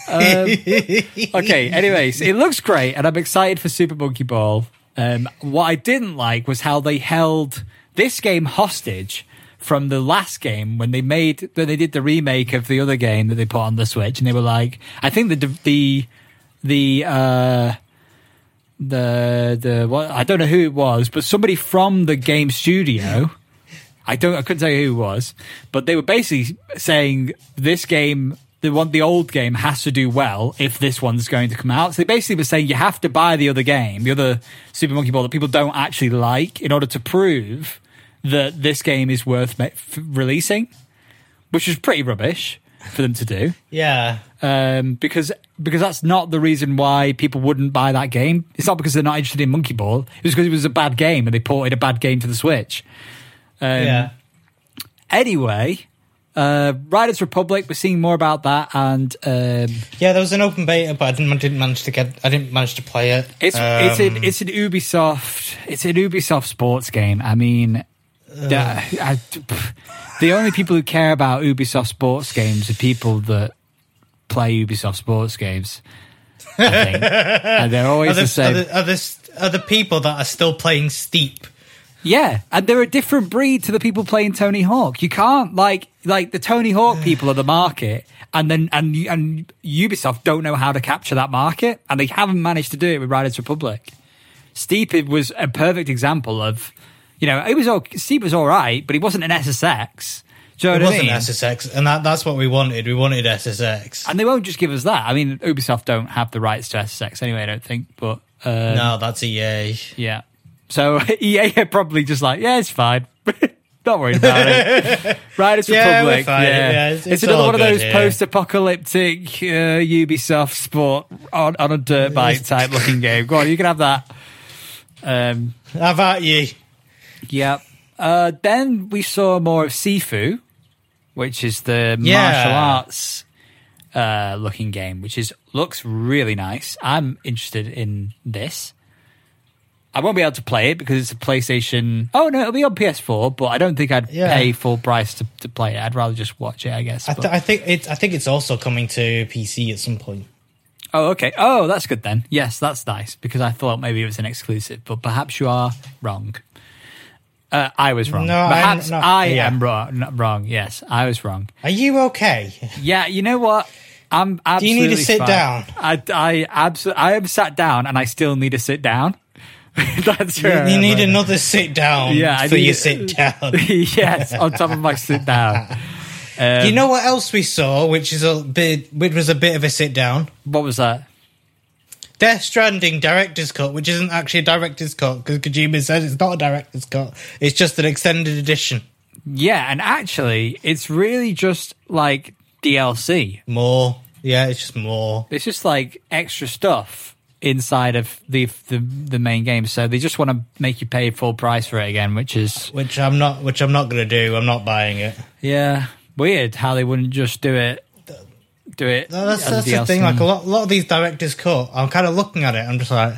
Um, *laughs* okay. Anyways, it looks great, and I'm excited for Super Monkey Ball. Um, what I didn't like was how they held this game hostage from the last game when they made when they did the remake of the other game that they put on the Switch, and they were like, I think the the the uh, the the what I don't know who it was, but somebody from the game studio. I don't. I couldn't tell you who it was, but they were basically saying this game, the one, the old game, has to do well if this one's going to come out. So they basically were saying you have to buy the other game, the other Super Monkey Ball that people don't actually like, in order to prove that this game is worth releasing, which is pretty rubbish. for them to do Yeah. um, because because that's not the reason why people wouldn't buy that game. It's not because they're not interested in Monkey Ball. It was because it was a bad game and they ported a bad game to the Switch. Um, yeah. Anyway, uh, Riders Republic. We're seeing more about that, and um, Yeah, there was an open beta, but I didn't, didn't manage to get. I didn't manage to play it. it's it's Um, an it's an Ubisoft it's an Ubisoft sports game. I mean, the, I- the only people who care about Ubisoft sports games are people that play Ubisoft sports games. I think, and they're *laughs* Are always the, the same. are, the, are, are people that are still playing Steep? Yeah, and they're a different breed to the people playing Tony Hawk. You can't like like the Tony Hawk *sighs* people are the market, and then and and Ubisoft don't know how to capture that market, and they haven't managed to do it with Riders Republic. Steep was a perfect example of, you know, it was all, Steep was all right, but he wasn't an SSX. Do you know It wasn't mean? SSX, and that, that's what we wanted. We wanted SSX. and they won't just give us that. I mean, Ubisoft don't have the rights to SSX anyway. I don't think, but uh, no, that's EA. Yeah. So *laughs* EA are probably just like, yeah, it's fine. *laughs* Don't worry about it. *laughs* Riders Yeah, Republic. Yeah. Yeah, it's, it's- it's another one of those here. post-apocalyptic uh, Ubisoft sport on, on a dirt bike type looking game. Go on, you can have that. Um, How about you? Yeah. Uh, then we saw more of Sifu, which is the Yeah. martial arts uh, looking game, which is looks really nice. I'm interested in this. I won't be able to play it because it's a PlayStation. Oh no, it'll be on PS4, but I don't think I'd Yeah. pay full price to, to play it. I'd rather just watch it, I guess. I, th- I think it's. I think it's also coming to PC at some point. oh, okay. Oh, that's good then. Yes, that's nice because I thought maybe it was an exclusive, but perhaps you are wrong. Uh, I was wrong. No, I'm perhaps not- I yeah. am wrong. Wrong. Yes, I was wrong. Are you okay? Yeah, you know what? I'm Do you need to sit fine. down? I, I absolutely. I am sat down, and I still need to sit down. *laughs* That's You, you need another sit down. Yeah, I so need- you sit *laughs* down. yes, on top of my sit down. *laughs* Um, you know what else we saw, which is a bit, which was a bit of a sit down. what was that? Death Stranding director's cut, which isn't actually a director's cut because Kojima says it's not a director's cut. It's just an extended edition. Yeah, and actually, it's really just like DLC. More, yeah, it's just more. It's just like extra stuff inside of the the, the main game. So they just want to make you pay full price for it again, which is Which I'm not. Which I'm not going to do. I'm not buying it. yeah weird how they wouldn't just do it. Do it. No, that's, that's the thing. Like a lot, a lot of these directors cut. I'm kind of looking at it. I'm just like,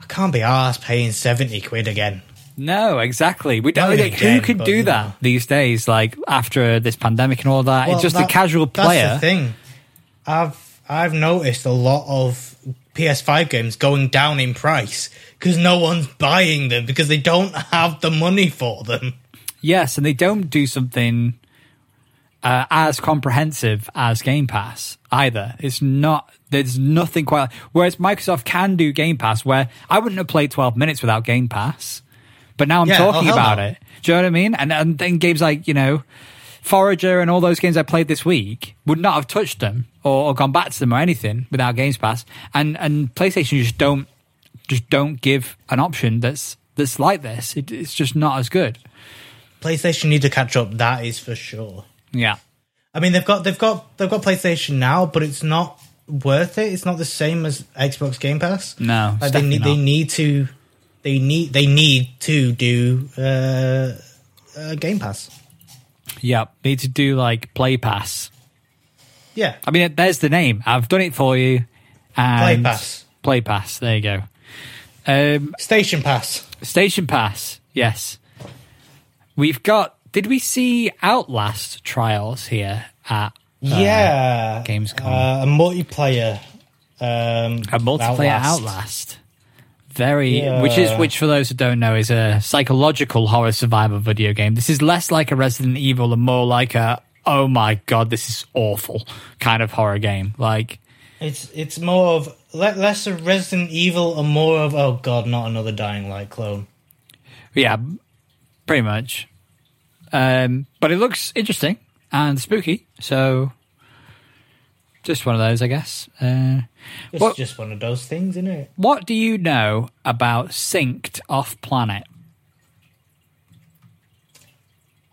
I can't be asked paying seventy quid again. No, exactly. We don't. Like, who again, could do that these days? Like after this pandemic and all that, Well, it's just that- a casual player. That's the thing. I've I've noticed a lot of PS5 games going down in price because no one's buying them because they don't have the money for them. Yes, and they don't do something uh, as comprehensive as Game Pass either. It's not. There's nothing quite. Whereas Microsoft can do Game Pass, where I wouldn't have played 12 minutes without Game Pass, but now I'm Yeah, oh, talking hell about no. it. Do you know what I mean? And and then games like you know. Forager and all those games I played this week would not have touched them or, or gone back to them or anything without Games Pass. And and PlayStation just don't just don't give an option that's that's like this. It, it's just not as good. PlayStation need to catch up. That is for sure. Yeah. I mean, they've got they've got they've got PlayStation now, but it's not worth it. It's not the same as Xbox Game Pass. No, Like, they need definitely they need to they need they need to do uh, uh, Game Pass. Yeah, need to do like Play Pass. Yeah, I mean, there's the name. I've done it for you. And Play Pass. Play Pass. There you go. Um, Station Pass. Station Pass. Yes. We've got. Did we see Outlast trials here at yeah, Gamescom. Uh, a multiplayer. Um, a multiplayer Outlast. Outlast? Very, Yeah. which is which for those who don't know is a psychological horror survival video game. This is less like a Resident Evil and more like a oh my god, this is awful kind of horror game. Like It's it's more of less of Resident Evil and more of oh god, not another Dying Light clone. Yeah, pretty much. Um, but it looks interesting and spooky, so just one of those, I guess. Uh, It's What- just one of those things, isn't it? what do you know about Synced Off Planet?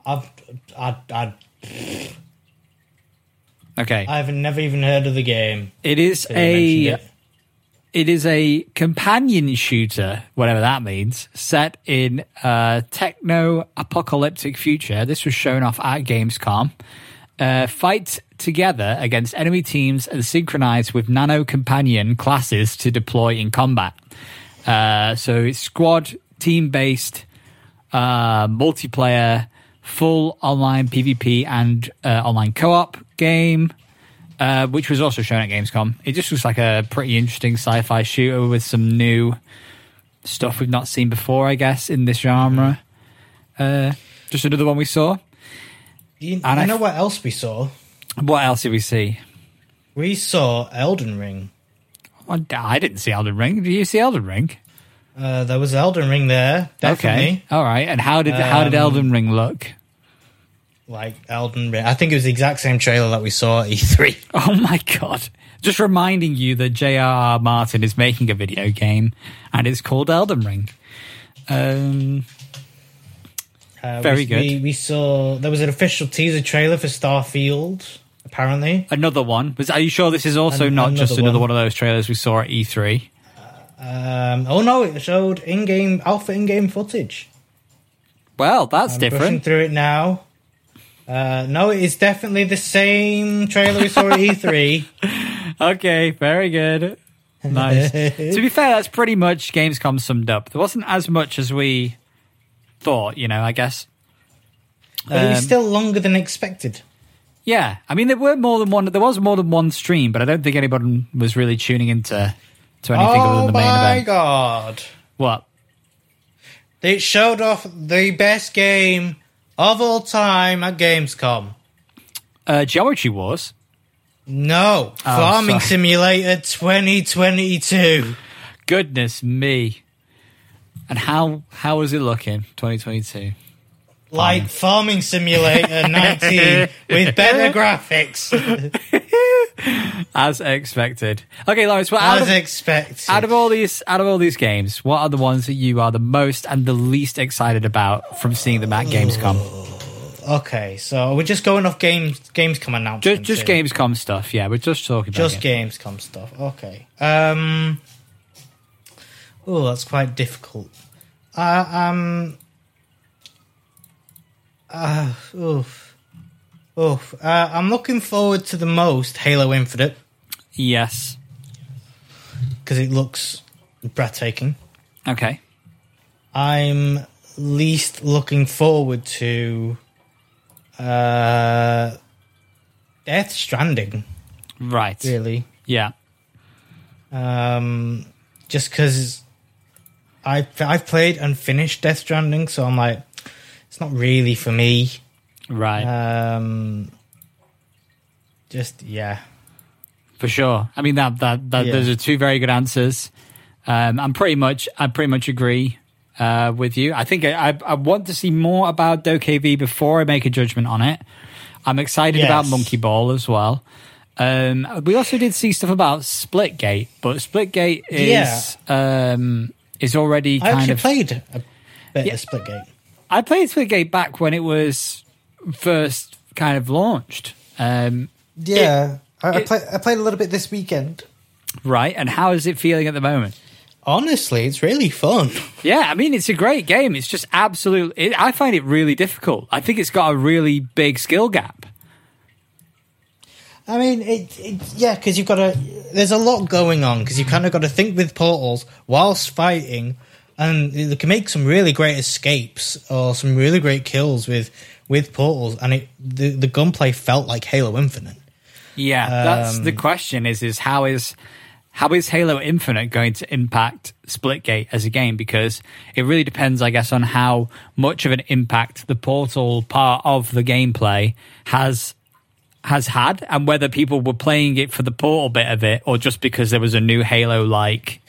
I've, I, I, Okay, I've never even heard of the game. it is a it is a companion shooter, whatever that means, set in a techno apocalyptic future. This was shown off at Gamescom. Uh, fight together against enemy teams and synchronize with nano companion classes to deploy in combat. Uh, so it's squad, team based, uh, multiplayer, full online PvP and uh, online co op game uh, which was also shown at Gamescom. It just looks like a pretty interesting sci-fi shooter with some new stuff we've not seen before, I guess, in this genre. Uh, just another one we saw. You, And you I- know what else we saw? What else did we see? We saw Elden Ring. I I didn't see Elden Ring. Did you see Elden Ring? Uh, there was Elden Ring there, definitely. Okay, all right. And how did how did Um, Elden Ring look? Like Elden Ring. I think it was the exact same trailer that we saw at E E3. *laughs* Oh my god! Just reminding you that J.R.R. Martin is making a video game, and it's called Elden Ring. Um, Uh, Very we, good. We, we saw there was an official teaser trailer for Starfield. Apparently, Another one. Are you sure this is also An- not just another one. one of those trailers we saw at E E3? um, oh no, it showed in-game alpha in-game footage. Well, that's I'm different. through it now. Uh, no, it is definitely the same trailer we saw at E E3. *laughs* Okay, very good. Nice. *laughs* to be fair, that's pretty much Gamescom summed up. There wasn't as much as we thought, you know, I guess. But it was Um, still longer than expected. Yeah, I mean, there were more than one. There was more than one stream, but I don't think anybody was really tuning into to anything other oh than the main event. Oh my god! What? They showed off the best game of all time at Gamescom. Uh, Geometry Wars. No, Farming Oh, sorry. Simulator 2022. Goodness me! And how how was it looking? Twenty twenty two. Like Farming Simulator 19 *laughs* with better graphics. *laughs* *laughs* As expected. Okay, Lawrence. Well, out As of, expected. out of all these out of all these games, what are the ones that you are the most and the least excited about from seeing them at Gamescom? okay, so we're just going off games Gamescom Just announcements. just here. Gamescom stuff. Yeah, we're just talking about Just. Gamescom stuff. Okay. Um. Oh, that's quite difficult. Uh, um. Uh, oof. Oof. Uh, I'm looking forward to the most Halo Infinite Yes. because it looks breathtaking. Okay. I'm least looking forward to uh, Death Stranding. Right. Really. Yeah. um, just because I I've played and finished Death Stranding, so I'm like, it's not really for me. Right. Um, just yeah, For sure. I mean that that, that Yeah. those are two very good answers. Um, I'm pretty much I pretty much agree uh, with you. I think I, I I want to see more about DokeV before I make a judgment on it. I'm excited Yes. about Monkey Ball as well. Um, we also did see stuff about Splitgate, but Splitgate is um, is already I kind actually of played a bit Yeah. of Splitgate. I played Splitgate back when it was first kind of launched. Um, Yeah, I, I, it- play, I played a little bit this weekend. right, and how is it feeling at the moment? Honestly, it's really fun. *laughs* Yeah, I mean, it's a great game. It's just absolutely. It, I find it really difficult. I think it's got a really big skill gap. I mean, it, it yeah, because you've got to. There's a lot going on because you kind of got to think with portals whilst fighting, and you can make some really great escapes or some really great kills with with portals. And it the the gunplay felt like Halo Infinite. Yeah, that's Um, the question. Is is how is how is Halo Infinite going to impact Splitgate as a game? Because it really depends, I guess, on how much of an impact the Portal part of the gameplay has has had, and whether people were playing it for the Portal bit of it, or just because there was a new Halo like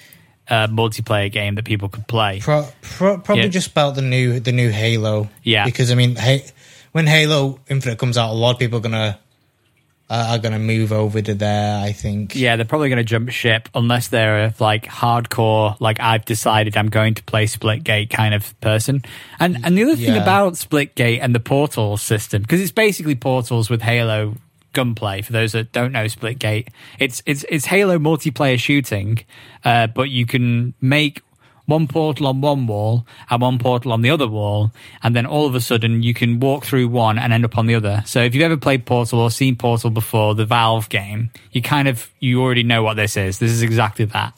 uh, multiplayer game that people could play. Pro, pro, probably Yeah. just about the new the new Halo. Yeah. because I mean, hey, when Halo Infinite comes out, a lot of people are gonna uh, are gonna move over to there. I think. Yeah, they're probably going to jump ship unless they're like hardcore, like I've decided I'm going to play Splitgate kind of person. And and the other thing Yeah. about Splitgate and the Portal system, because it's basically Portals with Halo gunplay. For those that don't know Splitgate, it's it's it's Halo multiplayer shooting, uh, but you can make one portal on one wall and one portal on the other wall, and then all of a sudden you can walk through one and end up on the other. So if you've ever played Portal or seen Portal before, the Valve game, you kind of you already know what this is. This is exactly that.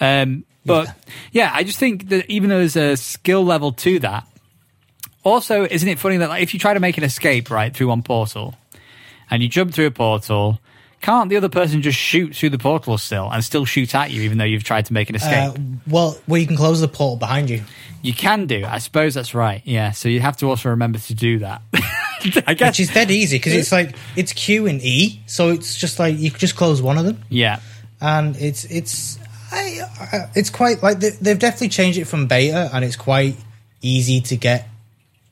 Um, but yeah. yeah, I just think that even though there's a skill level to that, also isn't it funny that like, if you try to make an escape right through one portal, and you jump through a portal can't the other person just shoot through the portal still and still shoot at you, even though you've tried to make an escape? Uh, well, well, you can close the portal behind you. You can do. I suppose that's right. Yeah. So you have to also remember to do that. *laughs* I guess. Which is dead easy because it's like it's Q and E, so it's just like you just close one of them. Yeah. And it's it's I, I, it's quite like they, they've definitely changed it from beta, and it's quite easy to get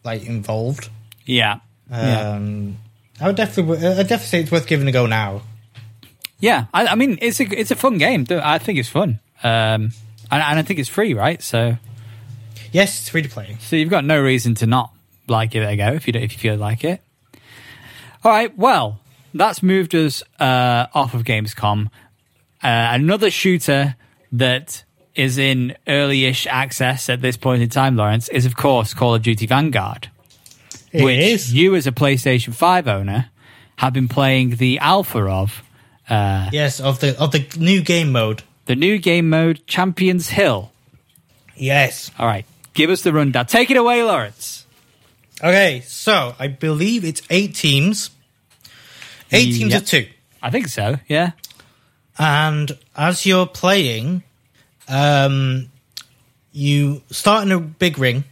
like involved. Yeah. Um, yeah. I would definitely, I definitely say it's worth giving a go now. Yeah, I, I, mean it's a it's a fun game. I think it's fun, um, and, and, I think it's free, right? So yes, it's free to play. So you've got no reason to not like give it a go if you if you feel like it. All right, well that's moved us uh, off of Gamescom. Uh, another shooter that is in early-ish access at this point in time, Lawrence, is of course Call of Duty Vanguard, it which is. you as a PlayStation Five owner have been playing the alpha of uh, yes, of the of the new game mode. The new game mode, Champions Hill. Yes. All right. Give us the rundown. Take it away, Lawrence. Okay, so I believe it's eight teams. Eight teams yep. of two. I think so. Yeah. And as you're playing, um, you start in a big ring.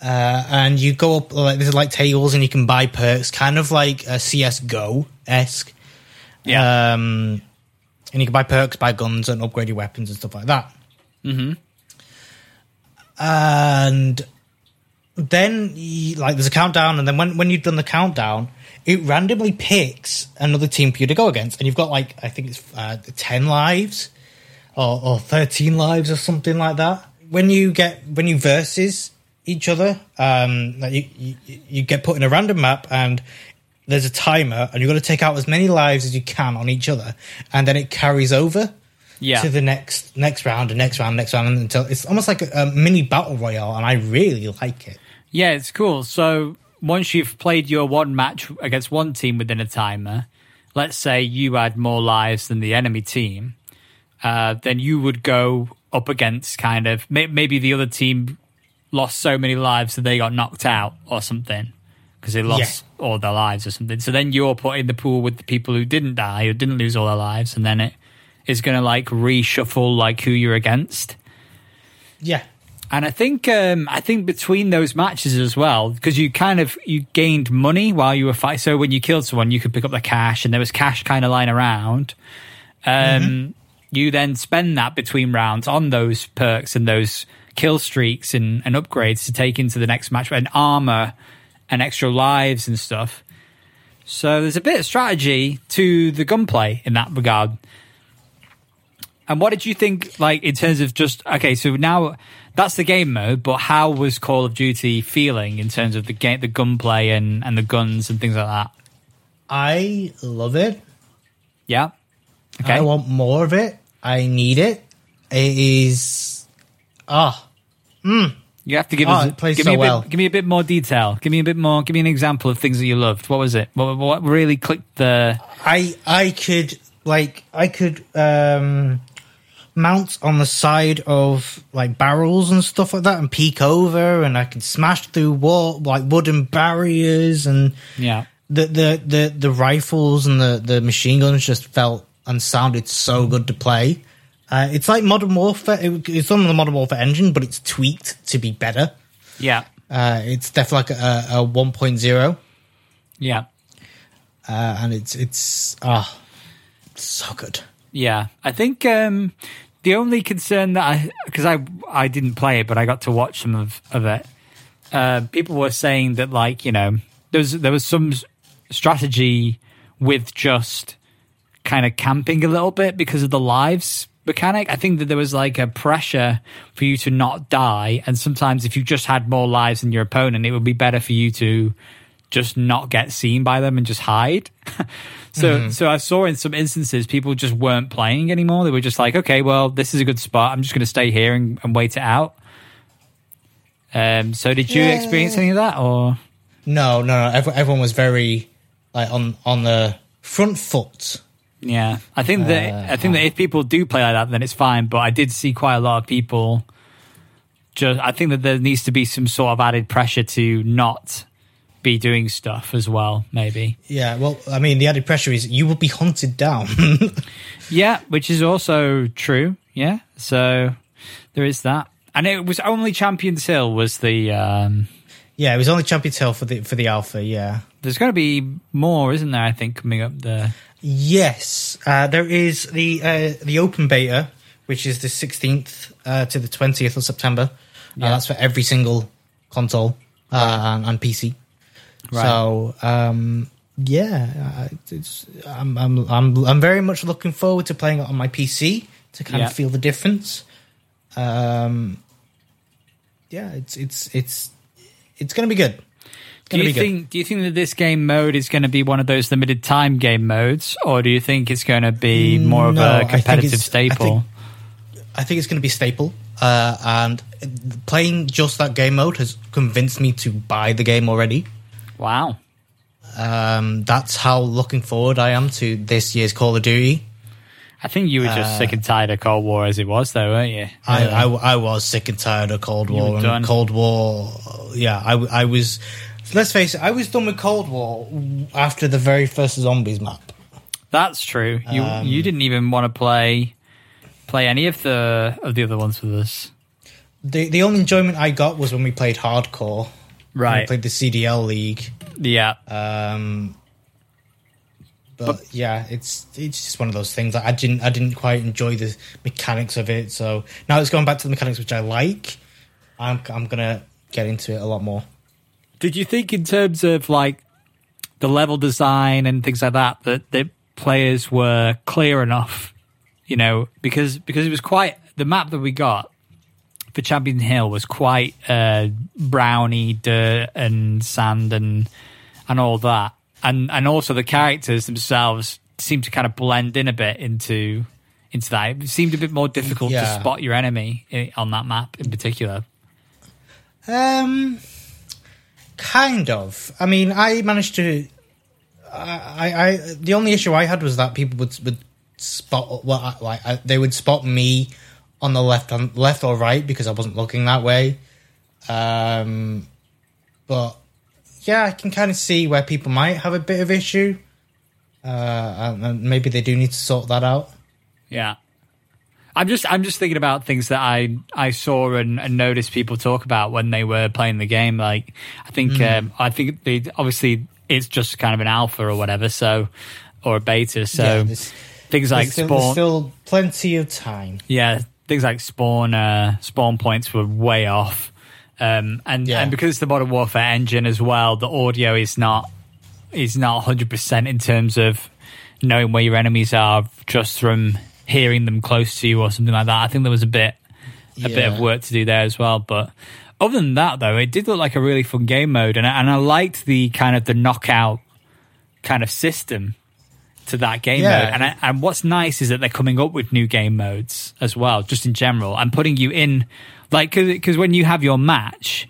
Uh, and you go up like there's like tables and you can buy perks, kind of like a CS:GO esque. Yeah. Um, and you can buy perks, buy guns, and upgrade your weapons and stuff like that. Mm-hmm. And then, you, like, there's a countdown, and then when, when you've done the countdown, it randomly picks another team for you to go against, and you've got like I think it's uh, ten lives or, or thirteen lives or something like that. When you get when you versus each other, um, you, you you get put in a random map, and there's a timer and you've got to take out as many lives as you can on each other and then it carries over yeah. to the next next round and next round next round until it's almost like a, a, mini battle royale and i really like it. Yeah it's cool. So once you've played your one match against one team within a timer let's say you had more lives than the enemy team uh, then you would go up against kind of maybe the other team lost so many lives that they got knocked out or something because they lost yeah. all their lives or something. So then you're put in the pool with the people who didn't die, who didn't lose all their lives, and then it is going to like reshuffle like who you're against. Yeah. And I think um, I think between those matches as well, because you kind of you gained money while you were fighting. So when you killed someone, you could pick up the cash, and there was cash kind of lying around. Um, mm-hmm. You then spend that between rounds on those perks and those kill streaks and, and upgrades to take into the next match and armor and extra lives and stuff. So there's a bit of strategy to the gunplay in that regard. And what did you think, like, in terms of just okay? So now that's the game mode, but how was Call of Duty feeling in terms of the game, the gunplay, and and the guns and things like that? I love it. Yeah. Okay. I want more of it. I need it. It is. Ah. Oh, mm. You have to give oh, us give so me a well. bit, give me a bit more detail. Give me a bit more. Give me an example of things that you loved. What was it? What, what really clicked the? I I could like I could um mount on the side of like barrels and stuff like that and peek over, and I could smash through wall like wooden barriers and yeah. The the the the rifles and the the machine guns just felt and sounded so good to play. Uh, it's like Modern Warfare. It, it's on the Modern Warfare engine, but it's tweaked to be better. Yeah. Uh, it's definitely like a, a 1.0. Yeah. Uh, and it's it's ah, oh, so good. Yeah, I think um, the only concern that I because I I didn't play it, but I got to watch some of of it. Uh, people were saying that like you know there was there was some strategy with just kind of camping a little bit because of the lives mechanic. I think that there was like a pressure for you to not die, and sometimes if you just had more lives than your opponent, it would be better for you to just not get seen by them and just hide. *laughs* so Mm-hmm. so I saw in some instances people just weren't playing anymore. They were just like, okay, well, this is a good spot. I'm just going to stay here and, and wait it out. Um, so did you Yeah. experience any of that or? No, no, no. Everyone, everyone was very like on on the front foot. Yeah, I think that I think that if people do play like that, then it's fine. But I did see quite a lot of people. Just, I think that there needs to be some sort of added pressure to not be doing stuff as well. Maybe, Yeah, well, I mean, the added pressure is you will be hunted down. *laughs* yeah, which is also true. Yeah, so there is that, and it was only Champions Hill was the. Um, yeah, it was only Champions Hill for the for the alpha. Yeah. There's going to be more, isn't there? I think coming up there. Yes, uh, there is the uh, the open beta, which is the 16th uh, to the 20th of September. Uh, that's for every single console uh, and, and PC. Right. So um, yeah, it's, I'm, I'm I'm I'm very much looking forward to playing it on my PC to kind Yeah. of feel the difference. Um, yeah, it's it's it's it's going to be good. Do you be good. think? Do you think that this game mode is going to be one of those limited time game modes, or do you think it's going to be more of No, I a think competitive it's- I staple? think- I think it's going to be staple. Uh, and playing just that game mode has convinced me to buy the game already. wow. Um, that's how looking forward I am to this year's Call of Duty. I think you were just Uh, sick and tired of Cold War as it was, though, weren't you? I, I, I was sick and tired of Cold War and. Cold War. Yeah, I, I was. Let's face it, I was done with Cold War after the very first zombies map. That's true. You Um, you didn't even want to play play any of the of the other ones with us, The the only enjoyment I got was when we played hardcore. When we right? played the CDL League. Yeah, Um, but, yeah, it's it's just one of those things. Like, I didn't I didn't quite enjoy the mechanics of it. So now it's going back to the mechanics which I like. I'm I'm gonna get into it a lot more. Did you think, in terms of like the level design and things like that, that the players were clear enough? You know, because because it was quite the map that we got for Champion Hill was quite uh, browny dirt and sand and and all that, and and also the characters themselves seemed to kind of blend in a bit into into that. It seemed a bit more difficult to spot your enemy on that map in particular. Um, kind of. I mean, I managed to. I, I, the only issue I had was that people would would spot well, I- like I, they would spot me on the left on left or right because I wasn't looking that way. Um, but yeah, I can kind of see where people might have a bit of issue. Uh, and maybe they do need to sort that out. Yeah. I'm just I'm just thinking about things that I I saw and, and noticed people talk about when they were playing the game. Like I think um, I think they obviously it's just kind of an alpha or whatever, so or a beta. So Yeah, things like still, there's spawn, still plenty of time. yeah, things like spawn uh, spawn points were way off, um, and Yeah. and because it's the Modern Warfare engine as well, the audio is not is not 100 percent in terms of knowing where your enemies are just from hearing them close to you or something like that. I think there was a bit a bit of work to do there as well, but. Other than that, though, it did look like a really fun game mode, and I, and I liked the kind of the knockout kind of system to that game Yeah. mode. And I, and what's nice is that they're coming up with new game modes as well, just in general, and putting you in like because when you have your match,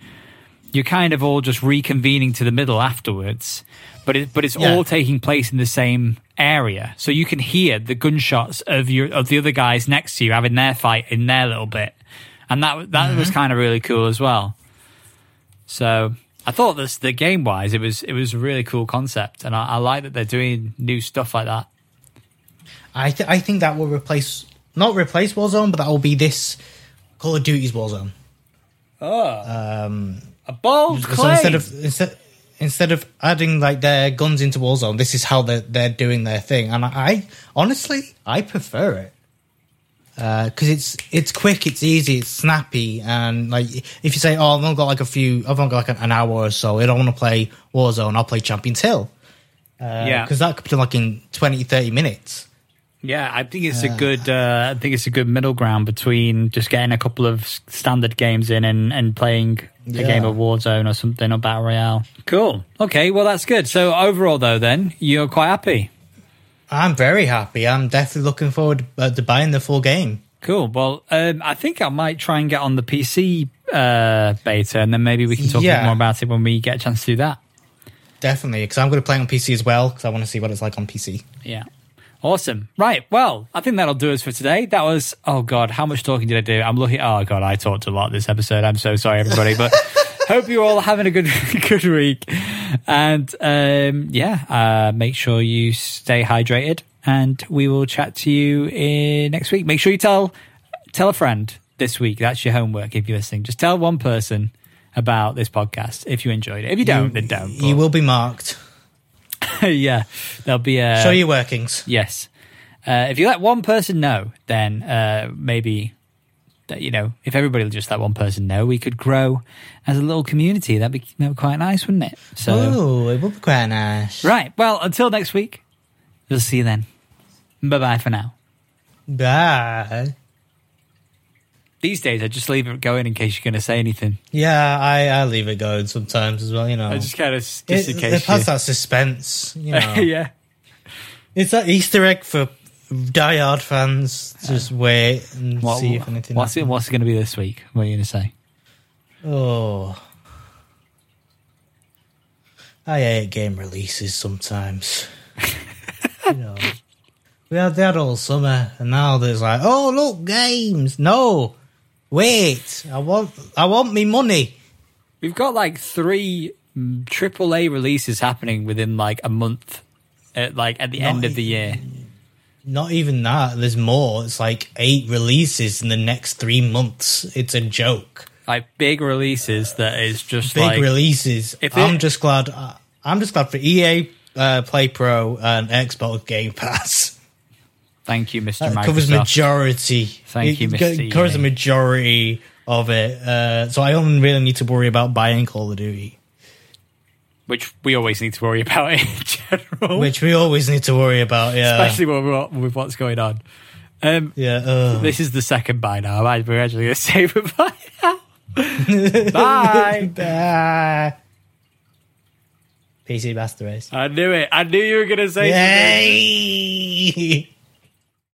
you're kind of all just reconvening to the middle afterwards. But it, but it's Yeah. all taking place in the same area, so you can hear the gunshots of your of the other guys next to you having their fight in their little bit, and that that was mm-hmm. kind of really cool as well. So I thought this the game wise, it was it was a really cool concept, and I, I like that they're doing new stuff like that. I th- I think that will replace not replace Warzone, but that will be this Call of Duty's Warzone. Oh. Um, a bold So claim. instead of instead instead of adding like their guns into Warzone, this is how they're they're doing their thing, and I, I honestly I prefer it uh, because it's it's quick, it's easy, it's snappy, and like if you say, oh, I've only got like a few, I've only got like an hour or so, I don't want to play Warzone, I'll play Champions Hill. Uh, yeah, because that could be like in 20, 30 minutes. Yeah, I think it's a good. Uh, I think it's a good middle ground between just getting a couple of standard games in and, and playing a game of Warzone or something or Battle Royale. Cool. Okay, well that's good. So overall, though, then you're quite happy. I'm very happy. I'm definitely looking forward uh, to buying the full game. Cool. Well, um, I think I might try and get on the PC uh, beta, and then maybe we can talk a bit more about it when we get a chance to do that. Definitely, because I'm going to play on PC as well, because I want to see what it's like on PC. Yeah. Awesome. Right. Well, I think that'll do us for today. That was, oh God, how much talking did I do? I'm looking, oh God, I talked a lot this episode. I'm so sorry, everybody. But *laughs* hope you're all having a good, *laughs* good week. And um, yeah, uh, make sure you stay hydrated and we will chat to you in next week. Make sure you tell, tell a friend this week. That's your homework if you're listening. Just tell one person about this podcast if you enjoyed it. If you don't, then don't. You will be marked. *laughs* yeah. There'll be a. Show your workings. Yes. Uh, if you let one person know, then uh, maybe that you know, if everybody just let one person know, we could grow as a little community. That'd be, that'd be quite nice, wouldn't it? So, Oh, it would be quite nice. right. Well, until next week, we'll see you then. Bye bye for now. Bye. These days, I just leave it going in case you're going to say anything. Yeah, I, I leave it going sometimes as well, you know. I just kind of just it, in it case. has you- that suspense, you *laughs* know. yeah. It's that Easter egg for diehard fans. Just wait and What, see if anything what's it? What's it going to be this week? What are you going to say? Oh. I hate game releases sometimes. *laughs* you know. We had that all summer and now there's like, oh look, games. No. Wait. I want I want me money. We've got like three AAA releases happening within like a month, at, like at the Not end of the year. Not even that. There's more. It's like eight releases in the next three months. It's a joke. Like big releases that is just Big like releases. if I'm it- just glad. uh, I'm just glad for EA uh, Play Pro and Xbox Game Pass. Thank you, Mr. That Microsoft. covers majority. Thank you, Mr. co- covers the majority of it. Uh, so I don't really need to worry about buying Call of Duty, which we always need to worry about in general, which we always need to worry about. Yeah, especially with, with what's going on. Um, yeah. Uh, this is the second buy now. We're actually going *laughs* to say goodbye now. *laughs* Bye. *laughs* Bye. PC Master Race. I knew it. I knew you were going to say something. Yay!